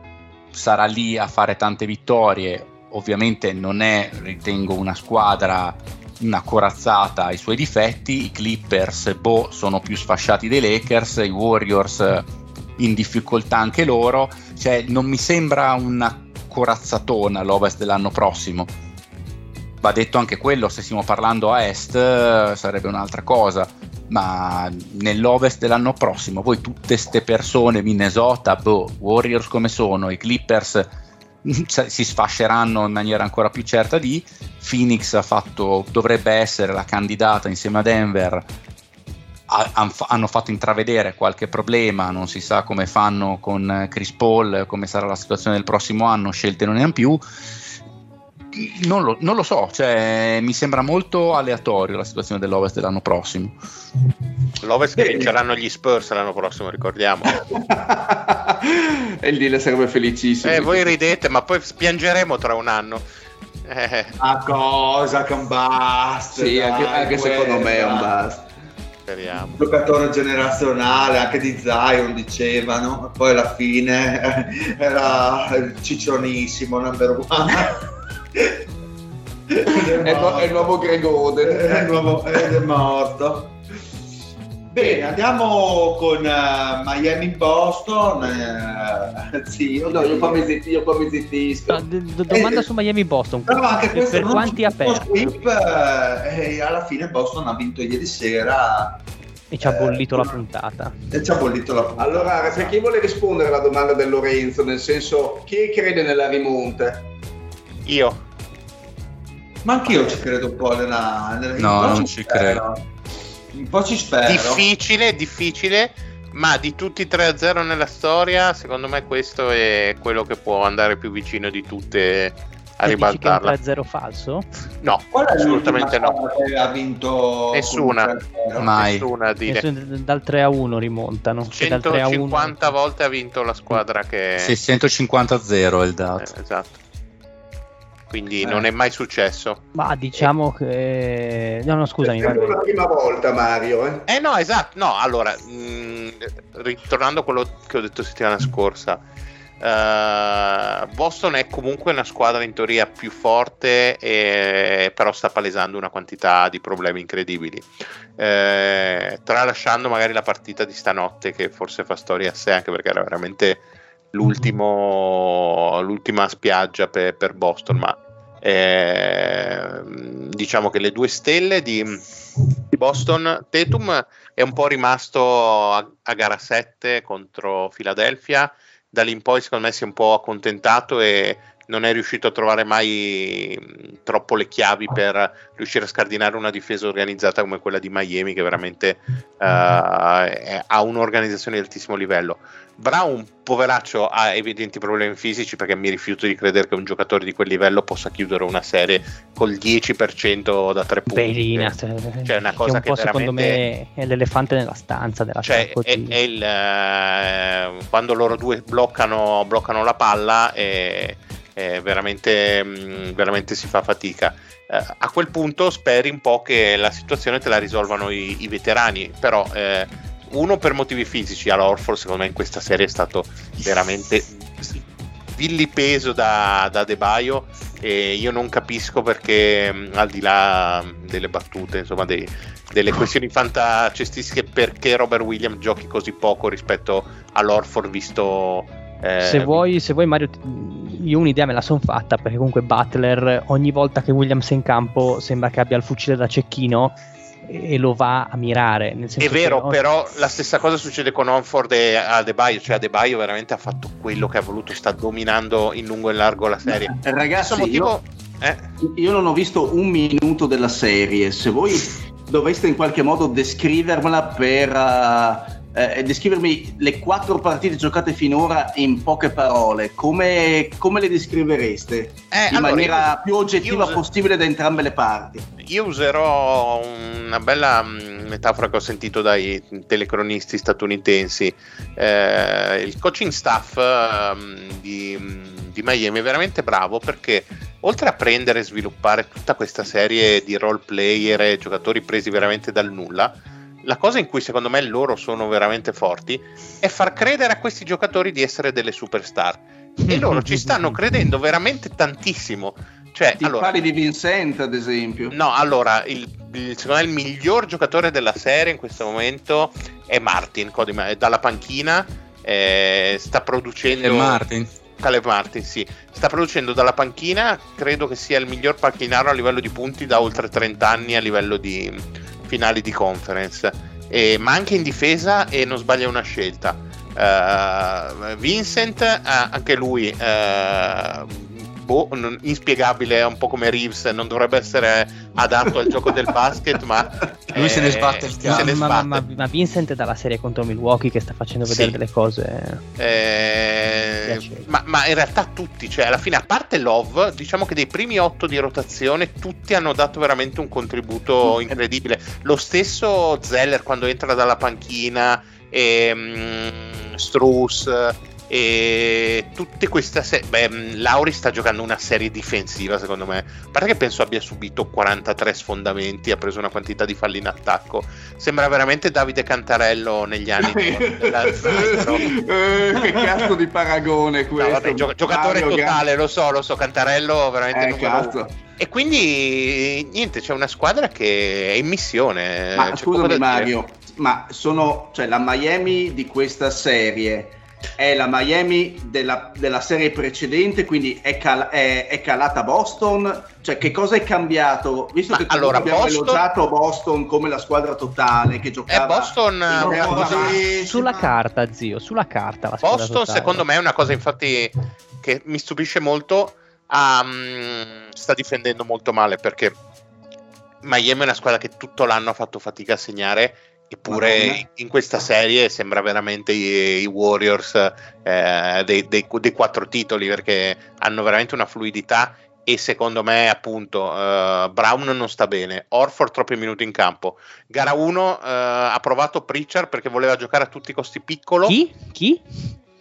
Speaker 4: sarà lì a fare tante vittorie, ovviamente non è, ritengo, una squadra una corazzata ai suoi difetti, i Clippers boh, sono più sfasciati dei Lakers, i Warriors eh, in difficoltà anche loro, cioè non mi sembra una corazzatona l'Ovest dell'anno prossimo. Va detto anche quello, se stiamo parlando a est eh, sarebbe un'altra cosa, ma nell'Ovest dell'anno prossimo, poi tutte queste persone, Minnesota, boh, Warriors come sono, i Clippers si sfasceranno in maniera ancora più certa di Phoenix ha fatto, dovrebbe essere la candidata insieme a Denver hanno fatto intravedere qualche problema, non si sa come fanno con Chris Paul, come sarà la situazione del prossimo anno, scelte non ne hanno più. Non lo, non lo so, cioè, mi sembra molto aleatorio la situazione dell'Ovest dell'anno prossimo.
Speaker 3: L'Ovest che
Speaker 2: Bene.
Speaker 3: vinceranno gli Spurs l'anno prossimo, ricordiamo.
Speaker 2: e il deal sarebbe felicissimo.
Speaker 3: Eh, voi ridete, ma poi piangeremo tra un anno. Eh,
Speaker 1: A cosa che un bust.
Speaker 2: Sì, anche,
Speaker 1: dai,
Speaker 2: anche secondo me è un bust.
Speaker 3: speriamo.
Speaker 1: giocatore generazionale anche di Zion dicevano poi alla fine eh, era ciccionissimo number one
Speaker 2: È il, nu- è il nuovo Greg Oden.
Speaker 1: è, il nuovo- ed è morto bene andiamo con eh, Miami Boston eh, zio
Speaker 2: No, io qua mi, zitti- io qua mi zittisco.
Speaker 5: No, d- d- domanda
Speaker 1: Eh,
Speaker 5: su Miami Boston.
Speaker 1: però anche
Speaker 5: per
Speaker 1: questo
Speaker 5: per
Speaker 1: non
Speaker 5: quanti perso?
Speaker 1: sweep, eh, e alla fine Boston ha vinto ieri sera
Speaker 5: E ci ha
Speaker 1: eh,
Speaker 5: bollito la
Speaker 1: con-
Speaker 5: puntata.
Speaker 1: e ci ha bollito la puntata
Speaker 2: Allora, per chi vuole rispondere alla domanda del Lorenzo, nel senso, chi crede nella rimonta?
Speaker 3: Io,
Speaker 1: Ma anch'io ci credo un po' nella, nella-
Speaker 4: No, non
Speaker 1: ci
Speaker 4: ci
Speaker 1: spero. Un po' ci spero.
Speaker 3: difficile, difficile, ma di tutti i 3-0 nella storia, secondo me questo è quello che può andare più vicino di tutte a
Speaker 5: E dici che è un
Speaker 3: ribaltarla.
Speaker 5: 3-0 falso?
Speaker 3: No,
Speaker 1: Qual è
Speaker 3: assolutamente no.
Speaker 1: ha vinto
Speaker 3: Nessuna.
Speaker 1: con un 3-0?
Speaker 4: Mai.
Speaker 3: Nessuna a dire.
Speaker 5: Dal 3 a 1 rimontano. Che dal 3 a 1
Speaker 3: 150 volte ha vinto la squadra che...
Speaker 4: 650-0 è il dato.
Speaker 3: Eh, esatto. Quindi
Speaker 1: Eh.
Speaker 3: non è mai successo.
Speaker 5: Ma diciamo che... No, no, scusami.
Speaker 2: È la prima volta, Mario. Eh?
Speaker 3: Eh no, esatto, no, allora, mh, ritornando a quello che ho detto settimana scorsa, Uh, Boston è comunque una squadra in teoria più forte, e, però sta palesando una quantità di problemi incredibili. Uh, tralasciando magari la partita di stanotte, che forse fa storia a sé, anche perché era veramente l'ultima spiaggia per, per Boston, ma eh, diciamo che le due stelle di, di, Boston, Tatum è un po' rimasto a, a gara 7 contro Philadelphia da lì in poi secondo me si è un po' accontentato e non è riuscito a trovare mai troppo le chiavi per riuscire a scardinare una difesa organizzata come quella di Miami che veramente uh, ha un'organizzazione di altissimo livello. Brown, poveraccio, ha evidenti problemi fisici perché mi rifiuto di credere che un giocatore di quel livello possa chiudere una serie col 10% da tre punti.
Speaker 5: Belina,
Speaker 3: cioè, cioè una cosa
Speaker 5: che,
Speaker 3: che
Speaker 5: secondo me è l'elefante nella stanza della
Speaker 3: cioè, è, è il, uh, quando loro due bloccano, bloccano la palla e veramente, mm, veramente si fa fatica. Eh, a quel punto speri un po' che la situazione te la risolvano i, i veterani, però eh, uno per motivi fisici all'Orford secondo me in questa serie è stato veramente villipeso da, da De Baio e io non capisco perché al di là delle battute insomma dei, delle questioni fantacestistiche perché Robert Williams giochi così poco rispetto all'Orford visto
Speaker 5: eh, se, vuoi, se vuoi Mario io un'idea me la sono fatta perché comunque Butler ogni volta che Williams è in campo sembra che abbia il fucile da cecchino e lo va a mirare.
Speaker 3: è vero, che... però la stessa cosa succede con Onford e Adebayo, cioè Adebayo veramente ha fatto quello che ha voluto, sta dominando in lungo e largo la serie.
Speaker 2: Eh, ragazzi, motivo... io, eh? io non ho visto un minuto della serie, se voi doveste in qualche modo descrivermela per... Uh eh, descrivermi le quattro partite giocate finora in poche parole, come, come le descrivereste eh, in allora, maniera io, più oggettiva us- possibile da entrambe le parti?
Speaker 3: Io userò una bella mm, metafora che ho sentito dai telecronisti statunitensi. Eh, il coaching staff um, di, mm, di Miami è veramente bravo perché oltre a prendere e sviluppare tutta questa serie di role player e giocatori presi veramente dal nulla, la cosa in cui secondo me loro sono veramente forti è far credere a questi giocatori di essere delle superstar. E loro ci stanno credendo veramente tantissimo. Cioè,
Speaker 2: Ti
Speaker 3: allora,
Speaker 2: parli di Vincent, ad esempio?
Speaker 3: No, allora, il, il, secondo me il miglior giocatore della serie in questo momento è Martin, dalla panchina, eh, sta producendo...
Speaker 4: Caleb Martin.
Speaker 3: Caleb Martin, sì. Sta producendo dalla panchina, credo che sia il miglior panchinaro a livello di punti da oltre 30 anni a livello di finali di conference, e, ma anche in difesa e non sbaglia una scelta. Uh, Vincent, uh, anche lui uh, boh, non, inspiegabile, un po' come Reeves, non dovrebbe essere adatto al gioco del basket, ma
Speaker 4: lui eh, se ne sbatte il
Speaker 5: cazzo. Ma, ma, ma, Vincent dalla serie contro Milwaukee che sta facendo vedere sì. delle cose.
Speaker 3: Eh, ma, ma, in realtà tutti, cioè alla fine, a parte Love, diciamo che dei primi otto di rotazione, tutti hanno dato veramente un contributo mm. incredibile. Lo stesso Zeller quando entra dalla panchina. E, um, Struss e tutte queste se- beh, mm, Lauri sta giocando una serie difensiva secondo me. A parte che penso abbia subito 43 sfondamenti ha preso una quantità di falli in attacco. Sembra veramente Davide Cantarello negli anni
Speaker 2: della, eh, che cazzo di paragone questo no, vabbè,
Speaker 3: gio- giocatore Mario, totale lo so lo so Cantarello veramente eh, numero e quindi niente c'è una squadra che è in missione
Speaker 2: ma scusami Mario ma sono cioè la Miami di questa serie è la Miami della, della serie precedente, quindi è, cal- è, è, calata Boston. Cioè, che cosa è cambiato? Visto Ma che
Speaker 3: allora,
Speaker 2: abbiamo
Speaker 3: Boston...
Speaker 2: elogiato Boston come la squadra totale che giocava
Speaker 3: è Boston,
Speaker 5: così... sulla carta, zio, sulla carta.
Speaker 3: Boston, totale. secondo me, è una cosa infatti che mi stupisce molto. Um, sta difendendo molto male perché Miami è una squadra che tutto l'anno ha fatto fatica a segnare Eppure in questa serie sembra veramente i, i Warriors eh, dei, dei, dei, quattro titoli perché hanno veramente una fluidità e secondo me appunto uh, Brown non sta bene, Orford troppi minuti in campo. Gara 1 uh, ha provato Pritchard perché voleva giocare a tutti i costi piccolo.
Speaker 5: Chi? Chi?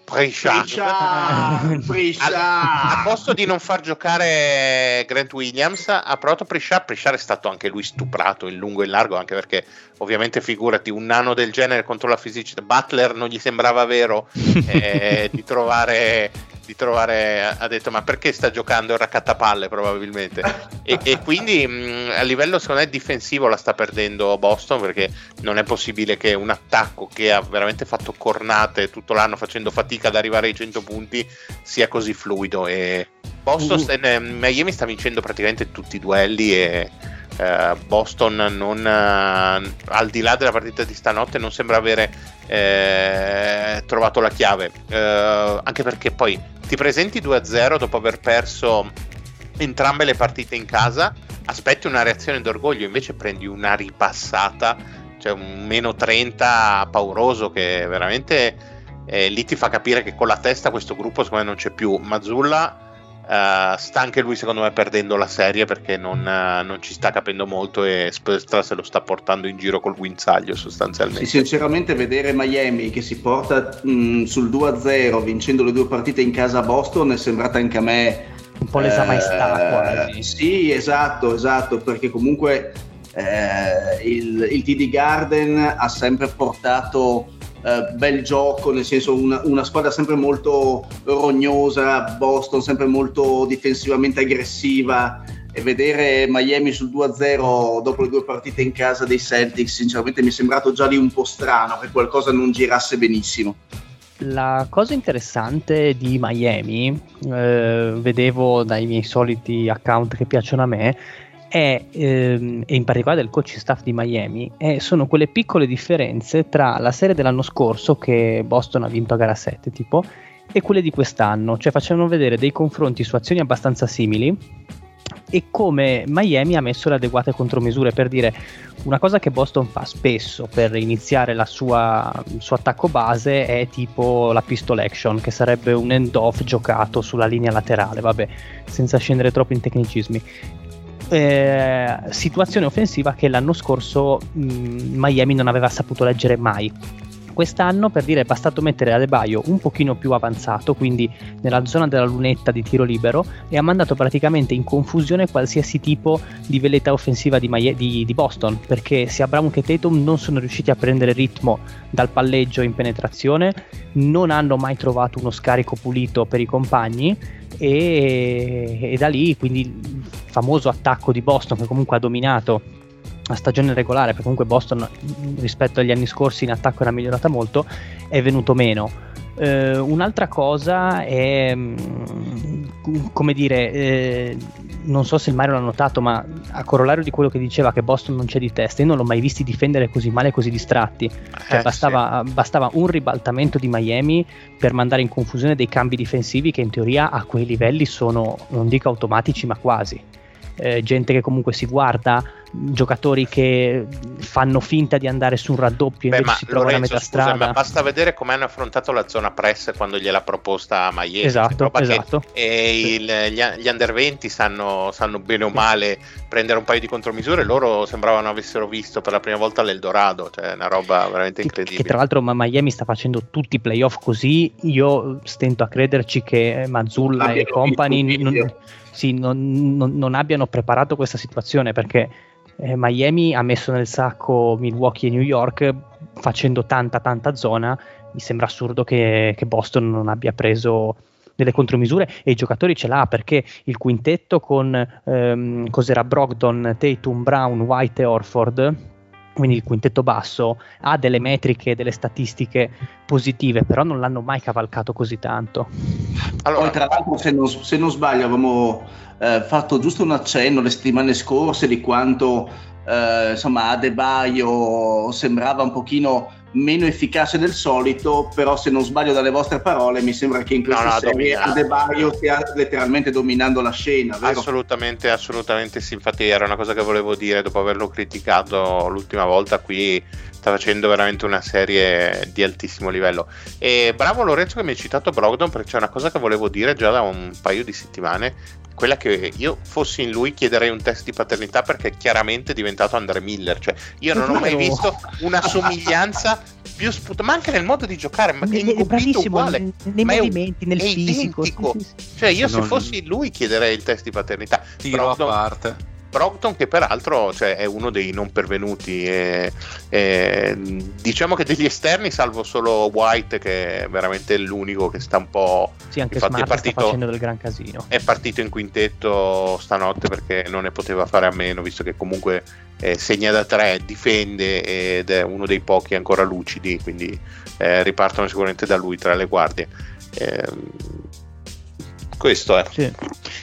Speaker 3: Prisciak al, a posto di non far giocare Grant Williams ha provato Prisciak Prisciak è stato anche lui stuprato in lungo e in largo anche perché ovviamente figurati un nano del genere contro la fisicità. Butler non gli sembrava vero eh, di trovare di trovare, ha detto ma perché sta giocando il raccattapalle probabilmente e, e, quindi mh, a livello secondo me difensivo la sta perdendo Boston perché non è possibile che un attacco che ha veramente fatto cornate tutto l'anno facendo fatica ad arrivare ai 100 punti sia così fluido e Boston, uh. eh, Miami sta vincendo praticamente tutti i duelli e eh, Boston non, eh, al di là della partita di stanotte non sembra avere eh, trovato la chiave. Eh, anche perché poi ti presenti 2-0 dopo aver perso entrambe le partite in casa aspetti una reazione d'orgoglio invece prendi una ripassata cioè un meno 30 pauroso che veramente eh, lì ti fa capire che con la testa questo gruppo secondo me non c'è più. Mazzulla Uh, sta anche lui secondo me perdendo la serie perché non, uh, non, ci sta capendo molto e Spolstra se lo sta portando in giro col guinzaglio sostanzialmente.
Speaker 2: Sì, sinceramente vedere Miami che si porta mh, mm, sul 2-0 vincendo le due partite in casa a Boston è sembrata anche a me
Speaker 5: un po' lesa maestà eh, quasi.
Speaker 2: Sì, esatto, esatto, perché comunque eh, il, il TD Garden ha sempre portato eh, bel gioco, nel senso una, una, squadra sempre molto rognosa, Boston sempre molto difensivamente aggressiva e vedere Miami sul 2-0 dopo le due partite in casa dei Celtics sinceramente mi è sembrato già lì un po' strano che qualcosa non girasse benissimo.
Speaker 5: La cosa interessante di Miami, eh, vedevo dai miei soliti account che piacciono a me, è, ehm, e in particolare del coach staff di Miami, è, sono quelle piccole differenze tra la serie dell'anno scorso che Boston ha vinto a gara 7 tipo e quelle di quest'anno, cioè facevano vedere dei confronti su azioni abbastanza simili e come Miami ha messo le adeguate contromisure per dire una cosa che Boston fa spesso per iniziare sua, il suo attacco base è tipo la pistol action che sarebbe un end off giocato sulla linea laterale vabbè senza scendere troppo in tecnicismi eh, situazione offensiva che l'anno scorso mh, Miami non aveva saputo leggere mai. Quest'anno, per dire, è bastato mettere Adebayo un pochino più avanzato, quindi nella zona della lunetta di tiro libero, e ha mandato praticamente in confusione qualsiasi tipo di veletta offensiva di, Miami, di, di Boston, perché sia Brown che Tatum non sono riusciti a prendere ritmo dal palleggio in penetrazione, non hanno mai trovato uno scarico pulito per i compagni e, e, da lì quindi il famoso attacco di Boston che comunque ha dominato la stagione regolare perché comunque Boston rispetto agli anni scorsi in attacco era migliorata molto è venuto meno. Eh, un'altra cosa è mm, come dire eh, non so se il Mario l'ha notato, ma a corollario di quello che diceva che Boston non c'è di testa, io non l'ho mai visti difendere così male, così distratti. Cioè, eh, bastava, sì. bastava, un ribaltamento di Miami per mandare in confusione dei cambi difensivi che in teoria a quei livelli sono, non dico automatici, ma quasi. Eh, gente che comunque si guarda, giocatori che fanno finta di andare su un raddoppio e invece si trovano a metà strada.
Speaker 3: Ma basta vedere come hanno affrontato la zona press quando gliel'ha proposta a Miami.
Speaker 5: Esatto, esatto.
Speaker 3: e il, gli, gli, under 20 sanno, sanno, bene o male prendere un paio di contromisure. Loro sembravano avessero visto per la prima volta l'Eldorado, cioè una roba veramente incredibile.
Speaker 5: Che, che tra l'altro Miami sta facendo tutti i playoff così. Io stento a crederci che Mazzulla e company non, sì, non, non, non, abbiano preparato questa situazione perché eh, Miami ha messo nel sacco Milwaukee e New York facendo tanta tanta zona. Mi sembra assurdo che, che Boston non abbia preso delle contromisure e i giocatori ce l'ha perché il quintetto con ehm, cos'era Brogdon, Tatum, Brown, White e Orford quindi il quintetto basso ha delle metriche, delle statistiche positive, però non l'hanno mai cavalcato così tanto.
Speaker 2: Allora, Poi, tra l'altro, se non, se non sbaglio, avevamo eh, fatto giusto un accenno le settimane scorse di quanto eh, insomma Adebaio sembrava un pochino meno efficace del solito, però se non sbaglio dalle vostre parole mi sembra che in questa no, no, serie Adebayo stia letteralmente dominando la scena. Vero?
Speaker 3: Assolutamente, assolutamente sì, infatti era una cosa che volevo dire dopo averlo criticato l'ultima volta qui sta facendo veramente una serie di altissimo livello. E bravo Lorenzo che mi hai citato Brogdon perché c'è una cosa che volevo dire già da un paio di settimane, quella che io fossi in lui chiederei un test di paternità perché è chiaramente diventato Andre Miller, cioè io non ho mai visto una somiglianza più sputa, ma anche nel modo di giocare, ma è
Speaker 5: bravissimo uguale, nei, nei movimenti, nel
Speaker 3: fisico. Sì, sì, sì. Cioè io se, se fossi lui chiederei il test di paternità.
Speaker 4: Tiro Brogdon, a parte
Speaker 3: Brogdon che peraltro cioè, è uno dei non pervenuti e, e, diciamo che degli esterni salvo solo White che è veramente l'unico che sta un po'
Speaker 5: sì anche Smart è partito, sta facendo del gran casino.
Speaker 3: è partito in quintetto stanotte perché non ne poteva fare a meno visto che comunque eh, segna da tre difende ed è uno dei pochi ancora lucidi quindi eh, ripartono sicuramente da lui tra le guardie. Eh, questo è.
Speaker 5: Sì,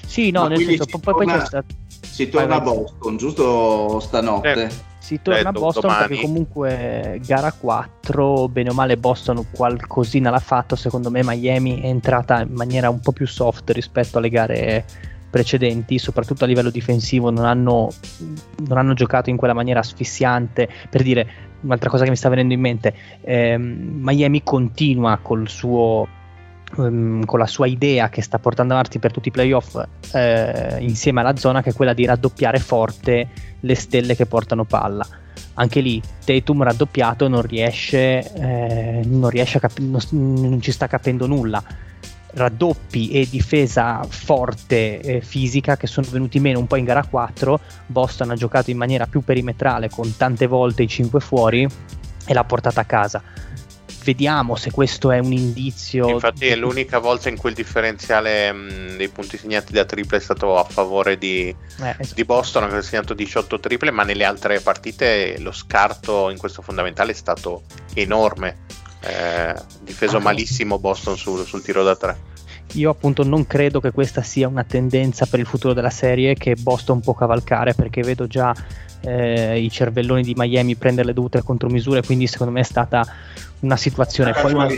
Speaker 5: sì no nel senso poi, poi c'è stato
Speaker 2: si torna a Boston, giusto stanotte?
Speaker 5: Eh, si torna a Boston domani. perché comunque gara 4, bene o male Boston qualcosina l'ha fatto, secondo me Miami è entrata in maniera un po' più soft rispetto alle gare precedenti, soprattutto a livello difensivo, non hanno, non hanno giocato in quella maniera asfissiante. Per dire, un'altra cosa che mi sta venendo in mente, ehm, Miami continua col suo um, con la sua idea che sta portando avanti per tutti i playoff eh, insieme alla zona che è quella di raddoppiare forte le stelle che portano palla. Anche lì Tatum raddoppiato non riesce, eh, non, riesce cap- non, non, ci sta capendo nulla. Raddoppi e difesa forte eh, fisica che sono venuti meno un po' in gara 4 Boston ha giocato in maniera più perimetrale con tante volte i 5 fuori e l'ha portata a casa vediamo se questo è un indizio.
Speaker 3: Infatti, è l'unica volta in cui il differenziale mh, dei punti segnati da triple è stato a favore di, eh, esatto. di Boston, che ha segnato 18 triple, ma nelle altre partite lo scarto in questo fondamentale è stato enorme. Eh, difeso ah, malissimo Boston sul, sul tiro da tre.
Speaker 5: Io appunto non credo che questa sia una tendenza per il futuro della serie che Boston può cavalcare perché vedo già eh, i cervelloni di Miami prendere le dovute contromisure, quindi secondo me è stata una situazione
Speaker 2: poi una,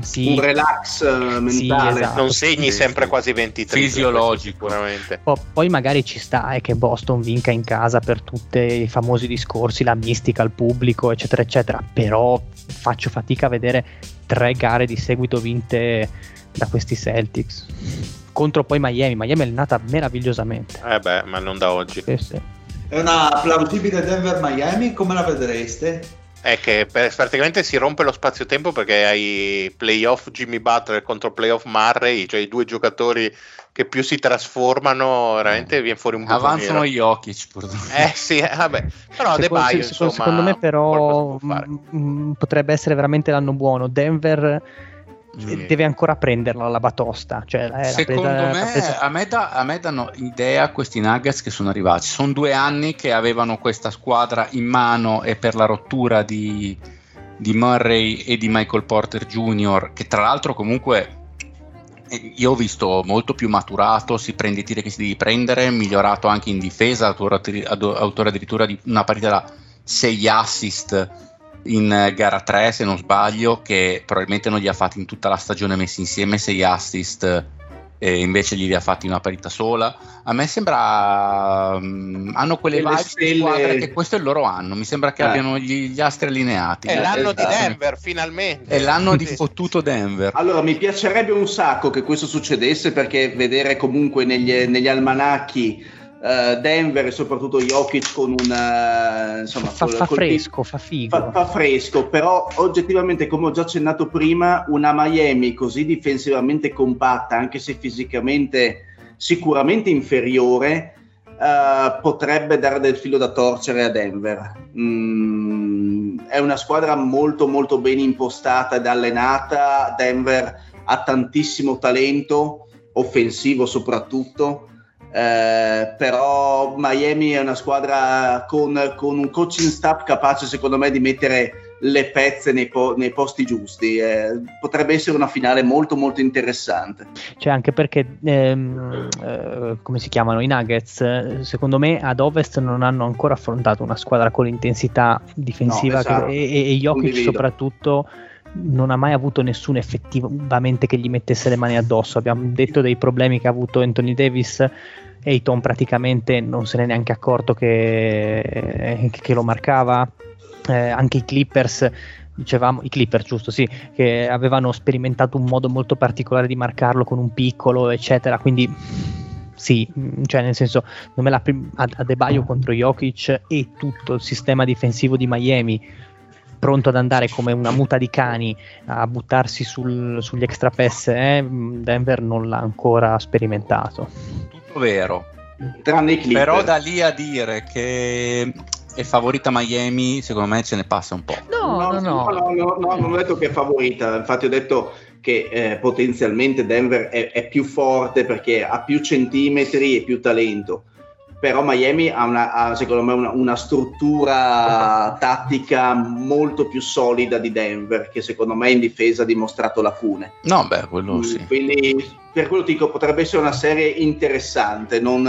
Speaker 2: sì, un relax eh, mentale. sì,
Speaker 3: esatto. non segni sempre quasi 23
Speaker 4: fisiologico. sicuramente.
Speaker 5: Poi, poi magari ci sta è che Boston vinca in casa per tutti i famosi discorsi la mistica al pubblico eccetera eccetera. Però faccio fatica a vedere tre gare di seguito vinte da questi Celtics contro poi Miami Miami è nata meravigliosamente
Speaker 3: eh beh ma non da oggi
Speaker 2: sì, sì. è una plausibile Denver Miami come la vedreste?
Speaker 3: è che praticamente si rompe lo spazio-tempo perché hai playoff Jimmy Butler contro playoff Murray, cioè i due giocatori che più si trasformano, veramente viene fuori un po'
Speaker 4: Avanzano gli Jokic, purtroppo.
Speaker 3: Eh sì, eh, vabbè. Però De Baio, insomma,
Speaker 5: secondo me però m- m- potrebbe essere veramente l'anno buono. Denver sì. deve ancora prenderla la batosta. Cioè,
Speaker 4: Secondo presa, me, presa... a, me da, a me danno idea questi Nuggets che sono arrivati. Sono due anni che avevano questa squadra in mano e per la rottura di, di Murray e di Michael Porter Jr., che tra l'altro comunque eh, io ho visto molto più maturato, si prende i tiri che si devi prendere, migliorato anche in difesa, autore addirittura di una partita da 6 assist in eh, gara 3 se non sbaglio che probabilmente non gli ha fatti in tutta la stagione messi insieme 6 assist e invece gli ha fatti una partita sola a me sembra um, hanno quelle vibes stelle... squadre che questo è il loro anno mi sembra che eh. abbiano gli, gli, astri allineati
Speaker 3: è l'anno esatto. di Denver finalmente
Speaker 4: è l'anno di fottuto Denver
Speaker 2: allora mi piacerebbe un sacco che questo succedesse perché vedere comunque negli, negli almanacchi uh, Denver e soprattutto Jokic con una insomma
Speaker 5: fa, fa fresco, fa figo.
Speaker 2: Fa, fa, fresco, però oggettivamente come ho già accennato prima una Miami così difensivamente compatta anche se fisicamente sicuramente inferiore uh, potrebbe dare del filo da torcere a Denver. Mm, è una squadra molto molto ben impostata ed allenata. Denver ha tantissimo talento offensivo soprattutto eh, però Miami è una squadra con, con, un coaching staff capace secondo me di mettere le pezze nei, po- nei posti giusti. Eh, potrebbe essere una finale molto molto interessante.
Speaker 5: Cioè anche perché ehm, eh, come si chiamano i Nuggets secondo me ad Ovest non hanno ancora affrontato una squadra con l'intensità difensiva no, esatto. che, e, e Jokic soprattutto non ha mai avuto nessuno effettivamente che gli mettesse le mani addosso. Abbiamo detto dei problemi che ha avuto Anthony Davis. Ayton praticamente non se n'è neanche accorto che, che lo marcava. Eh, anche i Clippers dicevamo, i Clippers giusto, sì, che avevano sperimentato un modo molto particolare di marcarlo con un piccolo, eccetera, quindi sì, cioè nel senso, non me la prim- Adebayo contro Jokic e tutto il sistema difensivo di Miami pronto ad andare come una muta di cani a buttarsi sul, sugli extra pass, eh, Denver non l'ha ancora sperimentato.
Speaker 4: Tutto vero,
Speaker 2: tranne i Clippers.
Speaker 4: Però da lì a dire che è favorita Miami, secondo me ce ne passa un po'.
Speaker 5: No, no, no.
Speaker 2: no, no, no, non ho detto che è favorita, infatti ho detto che eh, potenzialmente Denver è, è, più forte perché ha più centimetri e più talento. Però Miami ha, una, ha secondo me una, una, struttura tattica molto più solida di Denver, che secondo me in difesa ha dimostrato lacune.
Speaker 4: No, beh, quello sì.
Speaker 2: Quindi per quello dico, potrebbe essere una serie interessante. Non,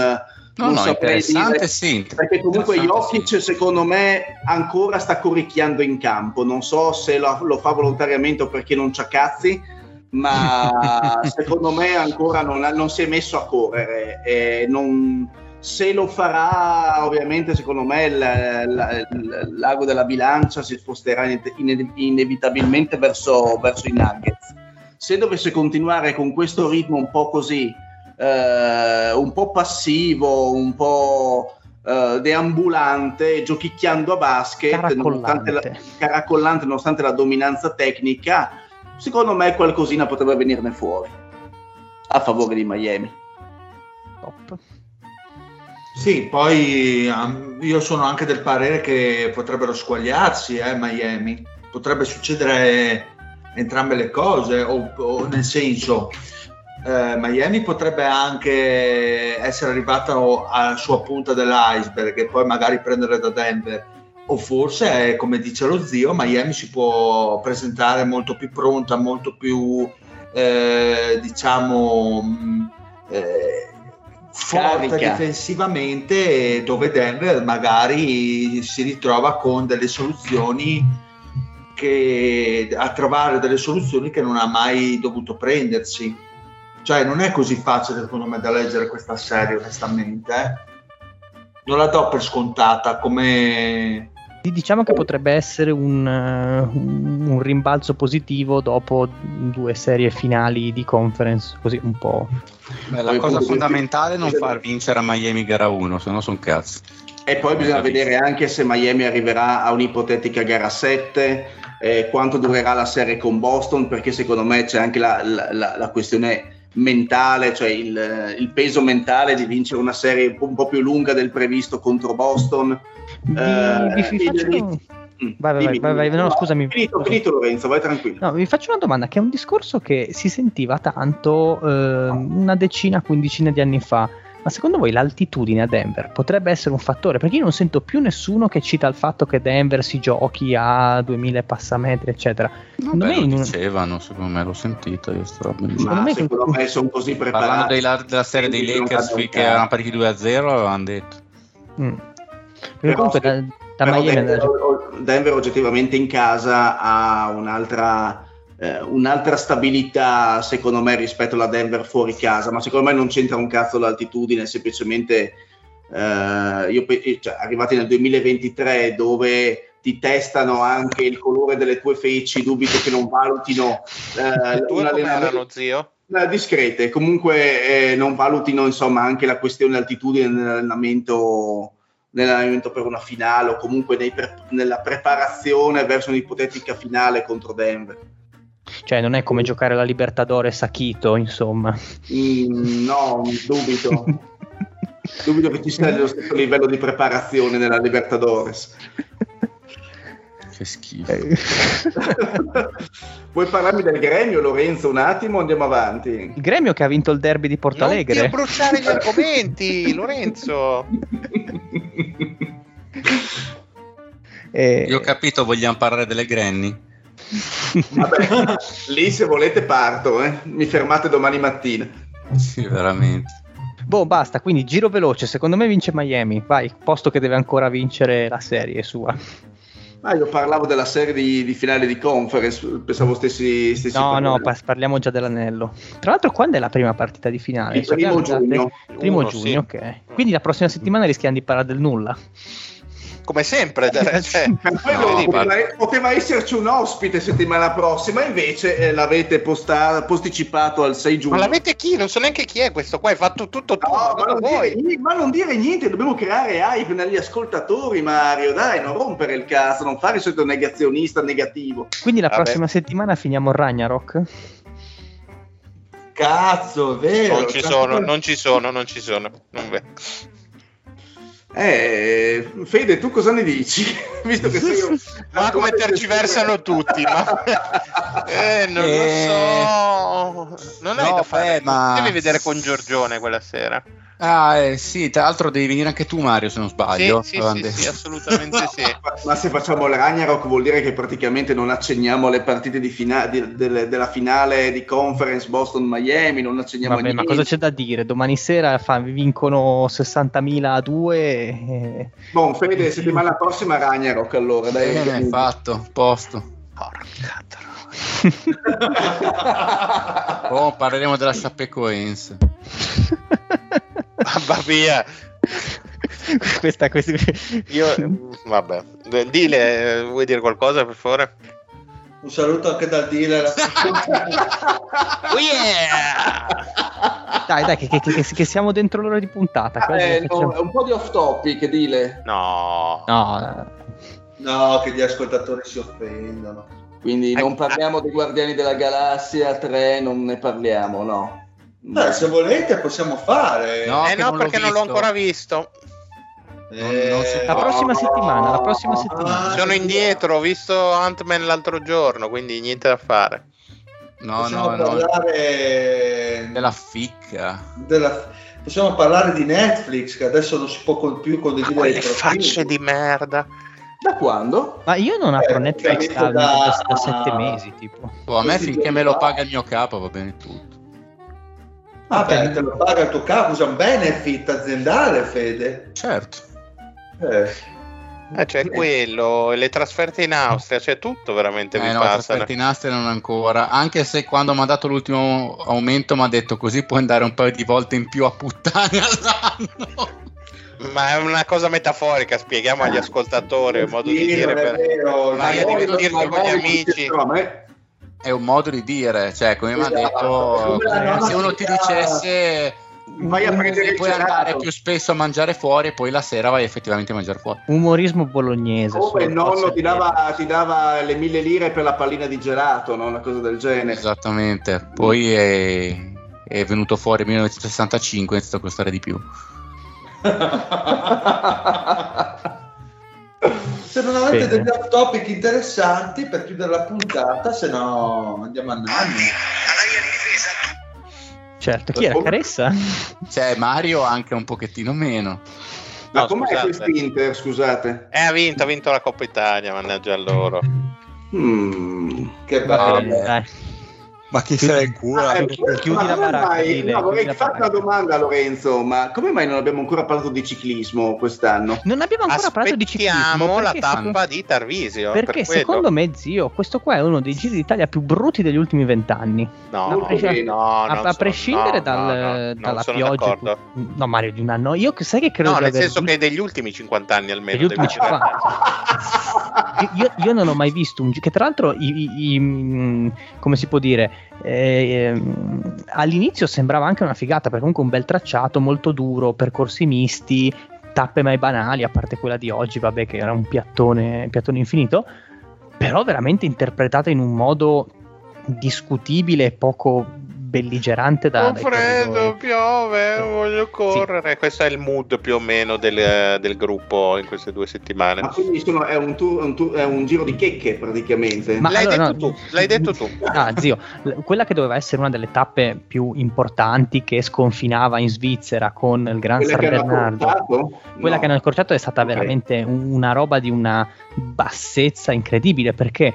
Speaker 4: No, non no, interessante dire, sì.
Speaker 2: Perché comunque Jokic sì. secondo me ancora sta corricchiando in campo, non so se lo, lo fa volontariamente o perché non c'ha cazzi, ma secondo me ancora non, non, si è messo a correre. E non, se lo farà, ovviamente, secondo me il, il, il, l'ago della bilancia si sposterà inevitabilmente verso, verso i Nuggets. Se dovesse continuare con questo ritmo un po' così, eh, un po' passivo, un po' eh, deambulante, giochicchiando a basket, nonostante la, caracollante nonostante la dominanza tecnica, secondo me qualcosina potrebbe venirne fuori a favore di Miami.
Speaker 1: Top. Sì, poi um, io sono anche del parere che potrebbero squagliarsi eh, Miami, potrebbe succedere entrambe le cose, o, o nel senso eh, Miami potrebbe anche essere arrivato alla sua punta dell'iceberg e poi magari prendere da Denver. O forse come dice lo zio Miami si può presentare molto più pronta molto più eh, diciamo mm, eh, forte Carica. difensivamente dove Denver magari si ritrova con delle soluzioni che a trovare delle soluzioni che non ha mai dovuto prendersi cioè, non è così facile, secondo me, da leggere questa serie, onestamente. Eh? Non la do per scontata come.
Speaker 5: Diciamo che potrebbe essere un, un, rimbalzo positivo dopo due serie finali di conference, così un po'.
Speaker 4: Beh, la cosa fondamentale è non far vincere a Miami gara 1, se no sono cazzo.
Speaker 2: E poi bisogna vedere anche se Miami arriverà a un'ipotetica gara 7, eh, quanto durerà la serie con Boston, perché secondo me c'è anche la, la, la questione mentale, cioè il, il, peso mentale di vincere una serie un po' più lunga del previsto contro Boston.
Speaker 5: Vi, vi, faccio... vai, vai, vai, vai, no, scusami.
Speaker 2: Finito, finito Lorenzo, vai tranquillo.
Speaker 5: No, vi faccio una domanda che è un discorso che si sentiva tanto eh, una decina, quindicina di anni fa ma secondo voi l'altitudine a Denver potrebbe essere un fattore? Perché io non sento più nessuno che cita il fatto che Denver si giochi a 2000 passametri, eccetera.
Speaker 4: Me lo dicevano, secondo me l'ho sentito io sto.
Speaker 2: Secondo, me, secondo me sono così preparati.
Speaker 4: Parlando dei, della serie dei Lakers che erano partiti 2-0, avevano detto.
Speaker 5: Mm. Però, comunque da, da Miami
Speaker 2: Denver, Denver oggettivamente in casa ha un'altra eh, un'altra stabilità secondo me rispetto alla Denver fuori casa, ma secondo me non c'entra un cazzo l'altitudine, semplicemente eh, io, cioè, arrivati nel 2023 dove ti testano anche il colore delle tue feci, dubito che non valutino
Speaker 3: eh, un allenamento zio?
Speaker 2: Eh, discrete, comunque eh, non valutino insomma anche la questione altitudine nell'allenamento nell'allenamento per una finale o comunque pre- nella preparazione verso un'ipotetica finale contro Denver.
Speaker 5: Cioè, non è come giocare la Libertadores a Quito, insomma.
Speaker 2: Mm, no, dubito. dubito che ci sia lo stesso livello di preparazione nella Libertadores.
Speaker 4: Che schifo.
Speaker 2: Vuoi parlarmi del gremio, Lorenzo, un attimo? Andiamo avanti.
Speaker 5: Il gremio che ha vinto il derby di Porto Alegre.
Speaker 3: Non bruciare gli argomenti, Lorenzo.
Speaker 4: Eh... Io ho capito, vogliamo parlare delle Granny.
Speaker 2: Vabbè, lì se volete parto, eh. mi fermate domani mattina.
Speaker 4: Sì, veramente.
Speaker 5: Boh, basta, quindi giro veloce, secondo me vince Miami, vai, posto che deve ancora vincere la serie sua.
Speaker 2: Ah, io parlavo della serie di, di finale di conference, pensavo stessi... stessi
Speaker 5: no, no, parliamo già dell'anello. Tra l'altro quando è la prima partita di finale?
Speaker 2: Il primo giugno.
Speaker 5: Primo Uno, giugno, sì. ok. Quindi la prossima settimana rischiamo di parlare del nulla
Speaker 3: come sempre. Cioè,
Speaker 2: no, poteva, poteva, esserci un ospite settimana prossima, invece eh, l'avete posta, posticipato al 6 giugno.
Speaker 3: Ma l'avete chi? Non so neanche chi è questo qua, hai fatto tutto tu. No,
Speaker 2: ma, non dire, ma, non dire, niente, dobbiamo creare hype negli ascoltatori, Mario. Dai, non rompere il cazzo, non fare il solito negazionista negativo.
Speaker 5: Quindi la Vabbè. prossima settimana finiamo Ragnarok?
Speaker 1: Cazzo, è vero.
Speaker 3: Non ci
Speaker 1: cazzo.
Speaker 3: sono, non ci sono, non ci sono. Non ve-
Speaker 2: Eh, Fede, tu cosa ne dici? Visto che sei un-
Speaker 3: Ma come tergiversano tutti, ma... Eh, non
Speaker 4: Eh.
Speaker 3: lo so. Non hai
Speaker 4: No,
Speaker 3: da fare.
Speaker 4: beh, ma-
Speaker 3: Devi vedere con Giorgione quella sera.
Speaker 4: Ah, eh, sì, tra l'altro devi venire anche tu, Mario, se non sbaglio.
Speaker 3: Sì, sì, sì, assolutamente sì.
Speaker 2: Ma- se facciamo il Ragnarok vuol dire che praticamente non accenniamo le partite di fina- di- delle- della finale di conference Boston-Miami, non accenniamo
Speaker 5: Vabbè,
Speaker 2: a
Speaker 5: ma
Speaker 2: niente.
Speaker 5: cosa c'è da dire? Domani sera fa- vincono 60.000 a 2. E...
Speaker 2: Bon, Fede, settimana prossima Ragnarok allora, dai.
Speaker 4: Bene, fatto, posto.
Speaker 3: Porca troia.
Speaker 4: Oh, parleremo della Chapecoense.
Speaker 3: Va via.
Speaker 5: questa, questa...
Speaker 3: Io, vabbè. Dile, vuoi dire qualcosa per favore?
Speaker 1: Un saluto anche dal dealer.
Speaker 3: Oh yeah!
Speaker 5: Dai, dai, che, che- che- che siamo dentro l'ora di puntata.
Speaker 2: Ah, eh, no, un po' di off topic, dile.
Speaker 3: No.
Speaker 5: No,
Speaker 1: No, che gli ascoltatori si offendono.
Speaker 2: Quindi non parliamo dei Guardiani della Galassia 3, non ne parliamo, no.
Speaker 1: Beh, se volete possiamo fare.
Speaker 4: No,
Speaker 3: eh no,
Speaker 4: non
Speaker 3: perché non l'ho ancora visto.
Speaker 1: Eh,
Speaker 4: non si
Speaker 5: la prossima settimana, la prossima
Speaker 1: Ah,
Speaker 5: settimana.
Speaker 3: Sono indietro, ho visto Ant-Man l'altro giorno, quindi niente da fare.
Speaker 4: No,
Speaker 1: possiamo
Speaker 4: no, no.
Speaker 1: parlare
Speaker 4: Della ficca.
Speaker 1: della- possiamo parlare di Netflix che adesso non si può con- più condividere profili.
Speaker 3: facce di merda.
Speaker 2: Da quando?
Speaker 5: Ma io non apro
Speaker 1: Eh,
Speaker 5: Netflix da,
Speaker 1: da-
Speaker 5: sette mesi, tipo.
Speaker 4: Oh, a me finché me lo paga il mio capo va bene tutto.
Speaker 1: Vabbè, te lo paga il tuo capo, usa un benefit aziendale, Fede.
Speaker 4: Certo.
Speaker 1: Eh.
Speaker 3: Eh, c'è quello, e le trasferte in Austria, c'è tutto veramente
Speaker 4: Eh
Speaker 3: mi
Speaker 4: no,
Speaker 3: passano.
Speaker 4: trasferti in Austria non ancora. Anche se quando mi ha dato l'ultimo aumento mi ha detto così puoi andare un paio di volte in più a puttane all'anno.
Speaker 3: Ma è una cosa metaforica, spieghiamo agli ascoltatori, un modo di
Speaker 1: Sì,
Speaker 3: dire
Speaker 1: non è
Speaker 3: per...
Speaker 1: vero,
Speaker 3: Ma io devo dirlo con gli amici.
Speaker 2: No, a me-
Speaker 4: È un modo di dire, cioè come mi ha
Speaker 1: Esatto.
Speaker 4: detto,
Speaker 1: Come
Speaker 4: se uno ti dicesse
Speaker 2: Vai a prendere
Speaker 4: puoi
Speaker 2: gelato.
Speaker 4: andare più spesso a mangiare fuori e poi la sera vai effettivamente a mangiare fuori.
Speaker 5: Umorismo bolognese.
Speaker 2: Come
Speaker 5: solo,
Speaker 2: il nonno ti dava, ti dava le mille lire per la pallina di gelato, no? una cosa del genere.
Speaker 4: Esattamente. Poi è, è venuto fuori nel 1965 e è iniziato a costare di più.
Speaker 1: Se non avete
Speaker 5: Bene.
Speaker 1: degli off topic interessanti per chiudere la puntata, se no andiamo a nanni.
Speaker 5: Certo, chi era Caressa?
Speaker 4: Cioè Mario anche un pochettino meno.
Speaker 2: Ma
Speaker 3: No,
Speaker 2: com'è
Speaker 3: scusate.
Speaker 2: quest'Inter, scusate?
Speaker 3: Eh, ha vinto, ha vinto la Coppa Italia, mannaggia a loro.
Speaker 2: Mm.
Speaker 1: Che bello.
Speaker 5: dai.
Speaker 4: Ma chi
Speaker 5: se ne
Speaker 4: cura?
Speaker 2: eh,
Speaker 5: chiudi la baracca,
Speaker 2: mai- no, vorrei farti una domanda, Lorenzo, ma come mai non abbiamo ancora parlato di ciclismo quest'anno?
Speaker 5: Non abbiamo ancora parlato di ciclismo.
Speaker 3: Aspettiamo la tappa di Tarvisio.
Speaker 5: Perché
Speaker 3: per
Speaker 5: secondo me, zio, questo qua è uno dei giri d'Italia più brutti degli ultimi vent'anni.
Speaker 3: No, no,
Speaker 2: bene.
Speaker 3: no,
Speaker 5: a, a prescindere
Speaker 3: no,
Speaker 5: dal-
Speaker 3: no, no, non
Speaker 5: dalla pioggia.
Speaker 3: d'accordo.
Speaker 5: No, Mario, di un anno. Io sai che credo
Speaker 3: No, nel senso
Speaker 5: visto-
Speaker 3: che degli ultimi 50 anni almeno.
Speaker 5: Degli ultimi
Speaker 3: devi dire.
Speaker 5: 50. io, io non ho mai visto un che tra l'altro i- i- i- mh, come si può dire eh, ehm, all'inizio sembrava anche una figata perché comunque un bel tracciato molto duro percorsi misti tappe mai banali a parte quella di oggi vabbè che era un piattone, piattone infinito però veramente interpretata in un modo discutibile e poco belligerante da,
Speaker 3: Ho freddo, piove, voglio correre. Questo è il mood più o meno del, del gruppo in queste due settimane.
Speaker 2: Ma quindi sono- è, un tour- un tour- è un giro di checche praticamente.
Speaker 5: Ma
Speaker 3: l'hai
Speaker 5: allora,
Speaker 3: detto
Speaker 5: no.
Speaker 3: tu, l'hai detto tu.
Speaker 5: Ah, zio, quella che doveva essere una delle tappe più importanti che sconfinava in Svizzera con il Gran
Speaker 2: Quella
Speaker 5: San Bernardo.
Speaker 2: accorciato?
Speaker 5: Quella
Speaker 2: No.
Speaker 5: che hanno accorciato è stata
Speaker 2: Ok.
Speaker 5: veramente un- una roba di una bassezza incredibile perché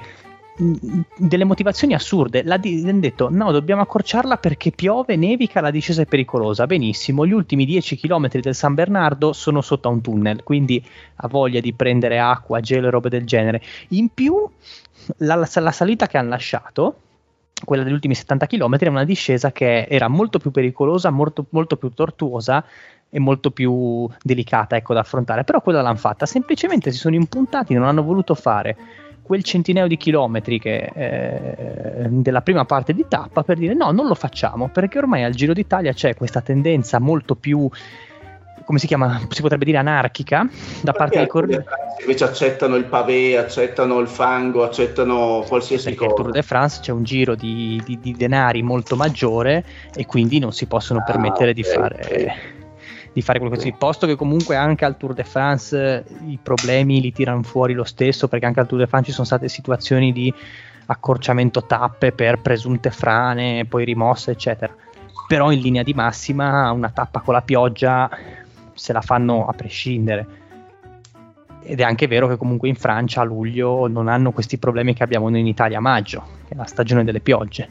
Speaker 5: delle motivazioni assurde. L'ha di- hanno detto no dobbiamo accorciarla perché piove nevica la discesa è pericolosa. Benissimo gli ultimi 10 km del San Bernardo sono sotto a un tunnel quindi ha voglia di prendere acqua gelo e robe del genere. In più la, la- la salita che hanno lasciato quella degli ultimi 70 km è una discesa che era molto più pericolosa molto, molto più tortuosa e molto più delicata ecco, da affrontare. Però quella l'hanno fatta. Semplicemente si sono impuntati non hanno voluto fare quel centinaio di chilometri che, eh, della prima parte di tappa per dire no non lo facciamo perché ormai al Giro d'Italia c'è questa tendenza molto più come si chiama? Si potrebbe dire anarchica da parte dei corridori.
Speaker 2: Invece accettano il pavé, accettano il fango, accettano qualsiasi
Speaker 5: Perché
Speaker 2: cosa.
Speaker 5: il Tour de France c'è un giro di, di- di denari molto maggiore e quindi non si possono
Speaker 2: Ah,
Speaker 5: permettere di
Speaker 2: ok,
Speaker 5: fare di fare quello che si posto che comunque anche al Tour de France eh, i problemi li tirano fuori lo stesso perché anche al Tour de France ci sono state situazioni di accorciamento tappe per presunte frane poi rimosse eccetera. Però in linea di massima una tappa con la pioggia se la fanno a prescindere. Ed è anche vero che comunque in Francia a luglio non hanno questi problemi che abbiamo noi in Italia a maggio che è la stagione delle piogge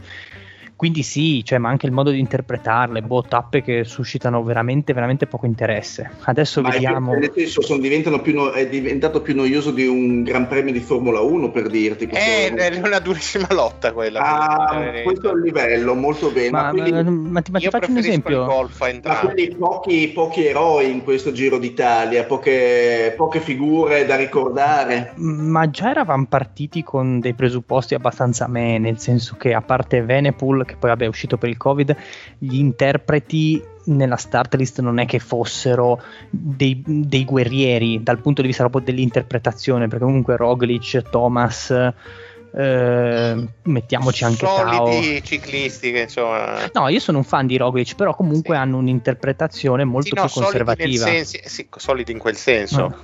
Speaker 5: quindi sì, cioè, ma anche il modo di interpretarle, boh, tappe che suscitano veramente, veramente poco interesse. Adesso
Speaker 2: Ma è
Speaker 5: vediamo.
Speaker 2: più- nel senso, sono diventano più no- è diventato più noioso di un Gran Premio di Formula 1 per dirti.
Speaker 3: Eh,
Speaker 2: questo-
Speaker 3: è una durissima lotta quella.
Speaker 2: Ah,
Speaker 3: Eh,
Speaker 2: questo è il livello, molto bene. Ma,
Speaker 5: Ma,
Speaker 2: quindi,
Speaker 5: ma- ma ti, ma ti
Speaker 3: Io
Speaker 5: faccio un esempio.
Speaker 3: golf a
Speaker 2: ma quindi pochi, pochi eroi in questo Giro d'Italia, poche, poche figure da ricordare.
Speaker 5: Ma già eravamo partiti con dei presupposti abbastanza me, nel senso che a parte Venepool, che poi vabbè, è uscito per il Covid, gli interpreti nella start list non è che fossero dei, dei guerrieri dal punto di vista proprio dell'interpretazione, perché comunque Roglic, Thomas, eh, mettiamoci anche Tao.
Speaker 3: Solidi ciclisti che insomma...
Speaker 5: No, io sono un fan di Roglic, però comunque
Speaker 3: Sì.
Speaker 5: hanno un'interpretazione molto
Speaker 3: Sì, no,
Speaker 5: più
Speaker 3: solidi
Speaker 5: conservativa.
Speaker 3: senso- sì, solidi in quel senso.
Speaker 5: No.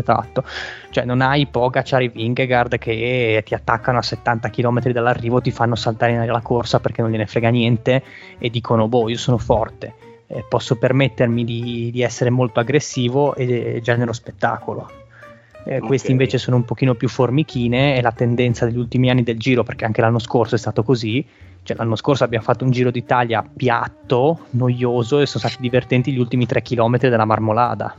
Speaker 5: Esatto, cioè non hai Pogacar e Vingegaard che ti attaccano a 70 km dall'arrivo, ti fanno saltare nella corsa perché non gliene frega niente e dicono boh io sono forte, eh, posso permettermi di, di essere molto aggressivo e, e genero spettacolo. Eh,
Speaker 2: Ok.
Speaker 5: Questi invece sono un pochino più formichine e la tendenza degli ultimi anni del giro, perché anche l'anno scorso è stato così, cioè l'anno scorso abbiamo fatto un giro d'Italia piatto, noioso e sono stati divertenti gli ultimi 3 km della Marmolada.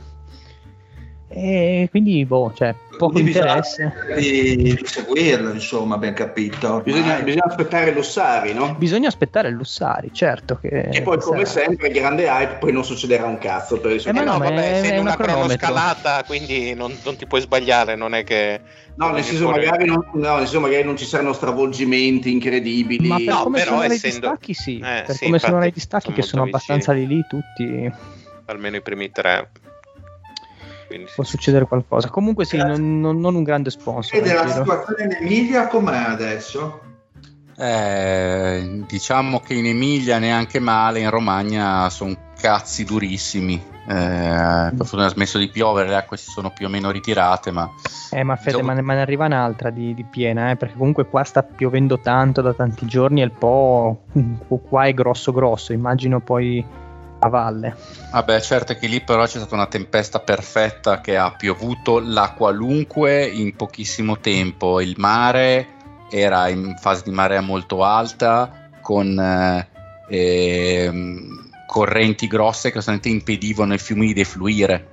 Speaker 5: E quindi, boh, cioè, poco
Speaker 1: Quindi bisogna-
Speaker 5: interesse.
Speaker 1: Di, di seguirlo, insomma, ben capito.
Speaker 2: Bisogna, bisogna aspettare Lussari, no?
Speaker 5: Bisogna aspettare il Lussari, certo. Che
Speaker 2: E poi, come
Speaker 5: sarà.
Speaker 2: sempre, grande hype, poi non succederà un cazzo per il
Speaker 5: Eh, ma no,
Speaker 3: no,
Speaker 5: ma
Speaker 3: vabbè,
Speaker 5: è-
Speaker 3: essendo
Speaker 5: è
Speaker 3: una cronoscalata, quindi non, non ti puoi sbagliare, non è che...
Speaker 2: No, nel senso,
Speaker 3: fuori-
Speaker 2: magari non, no, nel senso magari non ci saranno stravolgimenti incredibili.
Speaker 5: Ma per
Speaker 3: No,
Speaker 5: come
Speaker 3: però
Speaker 5: sono i
Speaker 3: essendo-
Speaker 5: distacchi, sì.
Speaker 3: Eh,
Speaker 5: per
Speaker 3: sì,
Speaker 5: come sono
Speaker 3: infatti,
Speaker 5: i distacchi,
Speaker 3: sono
Speaker 5: che sono
Speaker 3: molto
Speaker 5: abbastanza lì lì, tutti.
Speaker 3: almeno i primi tre. Quindi sì.
Speaker 5: Può succedere qualcosa. Comunque, sì, non, non- non un grande sponsor.
Speaker 1: E della
Speaker 5: il giro.
Speaker 1: situazione in Emilia com'è adesso?
Speaker 4: Eh, diciamo che in Emilia neanche male, in Romagna sono cazzi durissimi. Eh, per fortuna ha smesso di piovere, le acque si sono più o meno ritirate, ma
Speaker 5: Eh, ma Fede,
Speaker 4: Diciamo-
Speaker 5: ma, ne, ma ne arriva un'altra di, di piena, eh, perché comunque qua sta piovendo tanto da tanti giorni e il Po qua è grosso grosso, immagino poi a valle.
Speaker 4: Vabbè, certo che lì però c'è stata una tempesta perfetta che ha piovuto la qualunque in pochissimo tempo. Il mare era in fase di marea molto alta con eh, ehm, correnti grosse che sostanzialmente impedivano ai fiumi di defluire.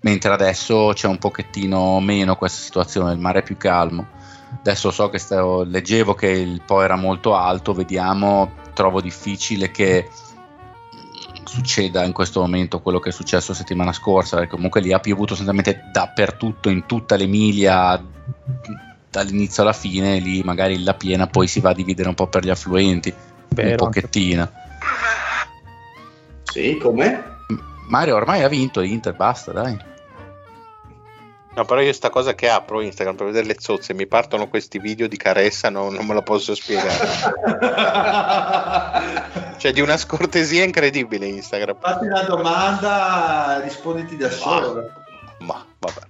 Speaker 4: Mentre adesso c'è un pochettino meno questa situazione, il mare è più calmo. Adesso so che stavo- leggevo che il Po era molto alto, vediamo, trovo difficile che succeda in questo momento quello che è successo la settimana scorsa, perché comunque lì ha piovuto sostanzialmente dappertutto, in tutta l'Emilia, dall'inizio alla fine, lì magari la piena poi si va a dividere un po' per gli affluenti, un
Speaker 5: Vero,
Speaker 4: pochettina.
Speaker 2: Sì, com'è?
Speaker 4: Mario ormai ha vinto Inter, basta dai.
Speaker 3: No, però io sta cosa che apro Instagram per vedere le zozze, mi partono questi video di caressa, no- non me lo posso spiegare. Cioè di una scortesia incredibile Instagram.
Speaker 1: Fatti una domanda, risponditi da solo.
Speaker 3: Ma vabbè.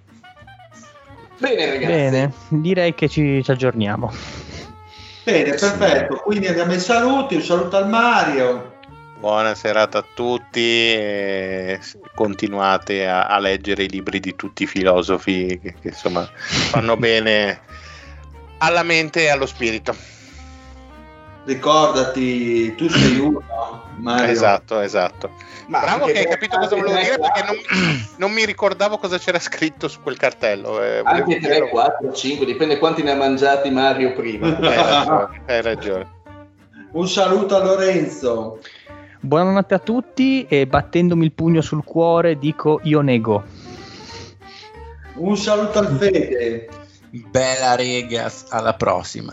Speaker 2: Bene, ragazzi.
Speaker 5: Bene, direi che ci, ci aggiorniamo.
Speaker 1: Bene, perfetto. Quindi andiamo ai saluti. Un saluto al Mario.
Speaker 3: Buona serata a tutti continuate a, a leggere i libri di tutti i filosofi che, che, insomma fanno bene alla mente e allo spirito.
Speaker 1: Ricordati, tu sei uno, Mario.
Speaker 3: Esatto, esatto.
Speaker 2: Ma
Speaker 3: Bravo che hai capito cosa volevo dire perché
Speaker 2: quattro-
Speaker 3: non, non mi ricordavo cosa c'era scritto su quel cartello. eh,
Speaker 2: Anche 3,
Speaker 3: dirlo.
Speaker 2: 4, 5, dipende quanti ne ha mangiati Mario prima.
Speaker 3: Hai ragione, hai ragione.
Speaker 1: Un saluto a Lorenzo.
Speaker 5: Buonanotte a tutti e battendomi il pugno sul cuore dico io nego.
Speaker 1: Un saluto al Fede.
Speaker 4: Bella regas, alla prossima.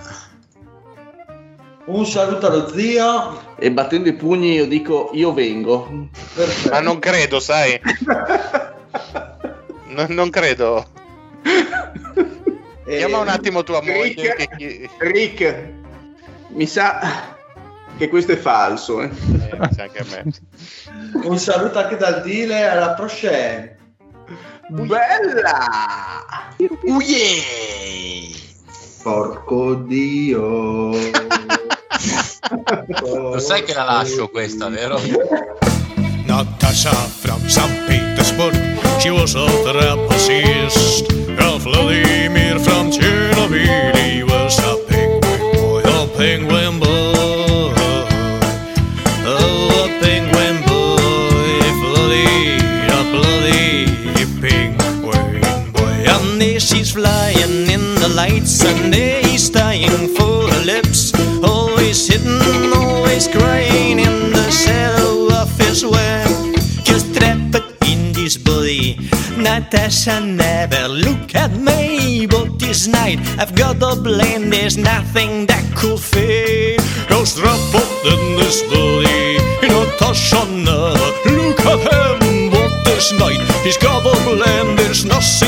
Speaker 1: Un saluto allo zio.
Speaker 2: E battendo i pugni io dico io vengo.
Speaker 3: Perfetto. Ma non credo, sai. non, non credo. Eh, Chiama un attimo tua
Speaker 2: Rick,
Speaker 3: moglie.
Speaker 2: Che... Rick, mi sa che questo è falso. Eh.
Speaker 3: Eh, anche a me.
Speaker 1: Un saluto anche dal Dile, alla prossima.
Speaker 2: Bella!
Speaker 1: Yeah! Porco Dio!
Speaker 4: Lo sai che la lascio questa, vero?
Speaker 6: Natasha from St. Petersburg, she was a trapezist. Vladimir from Chernobyl, he was a penguin boy, a penguin boy. Oh, a penguin boy, bloody, a bloody penguin boy. And she's flying in the lights, and Natasha never look at me, but this night I've got a blame. There's nothing that could fade. Just trapped in this body. Natasha never look at him, but this night he's got a blame. There's nothing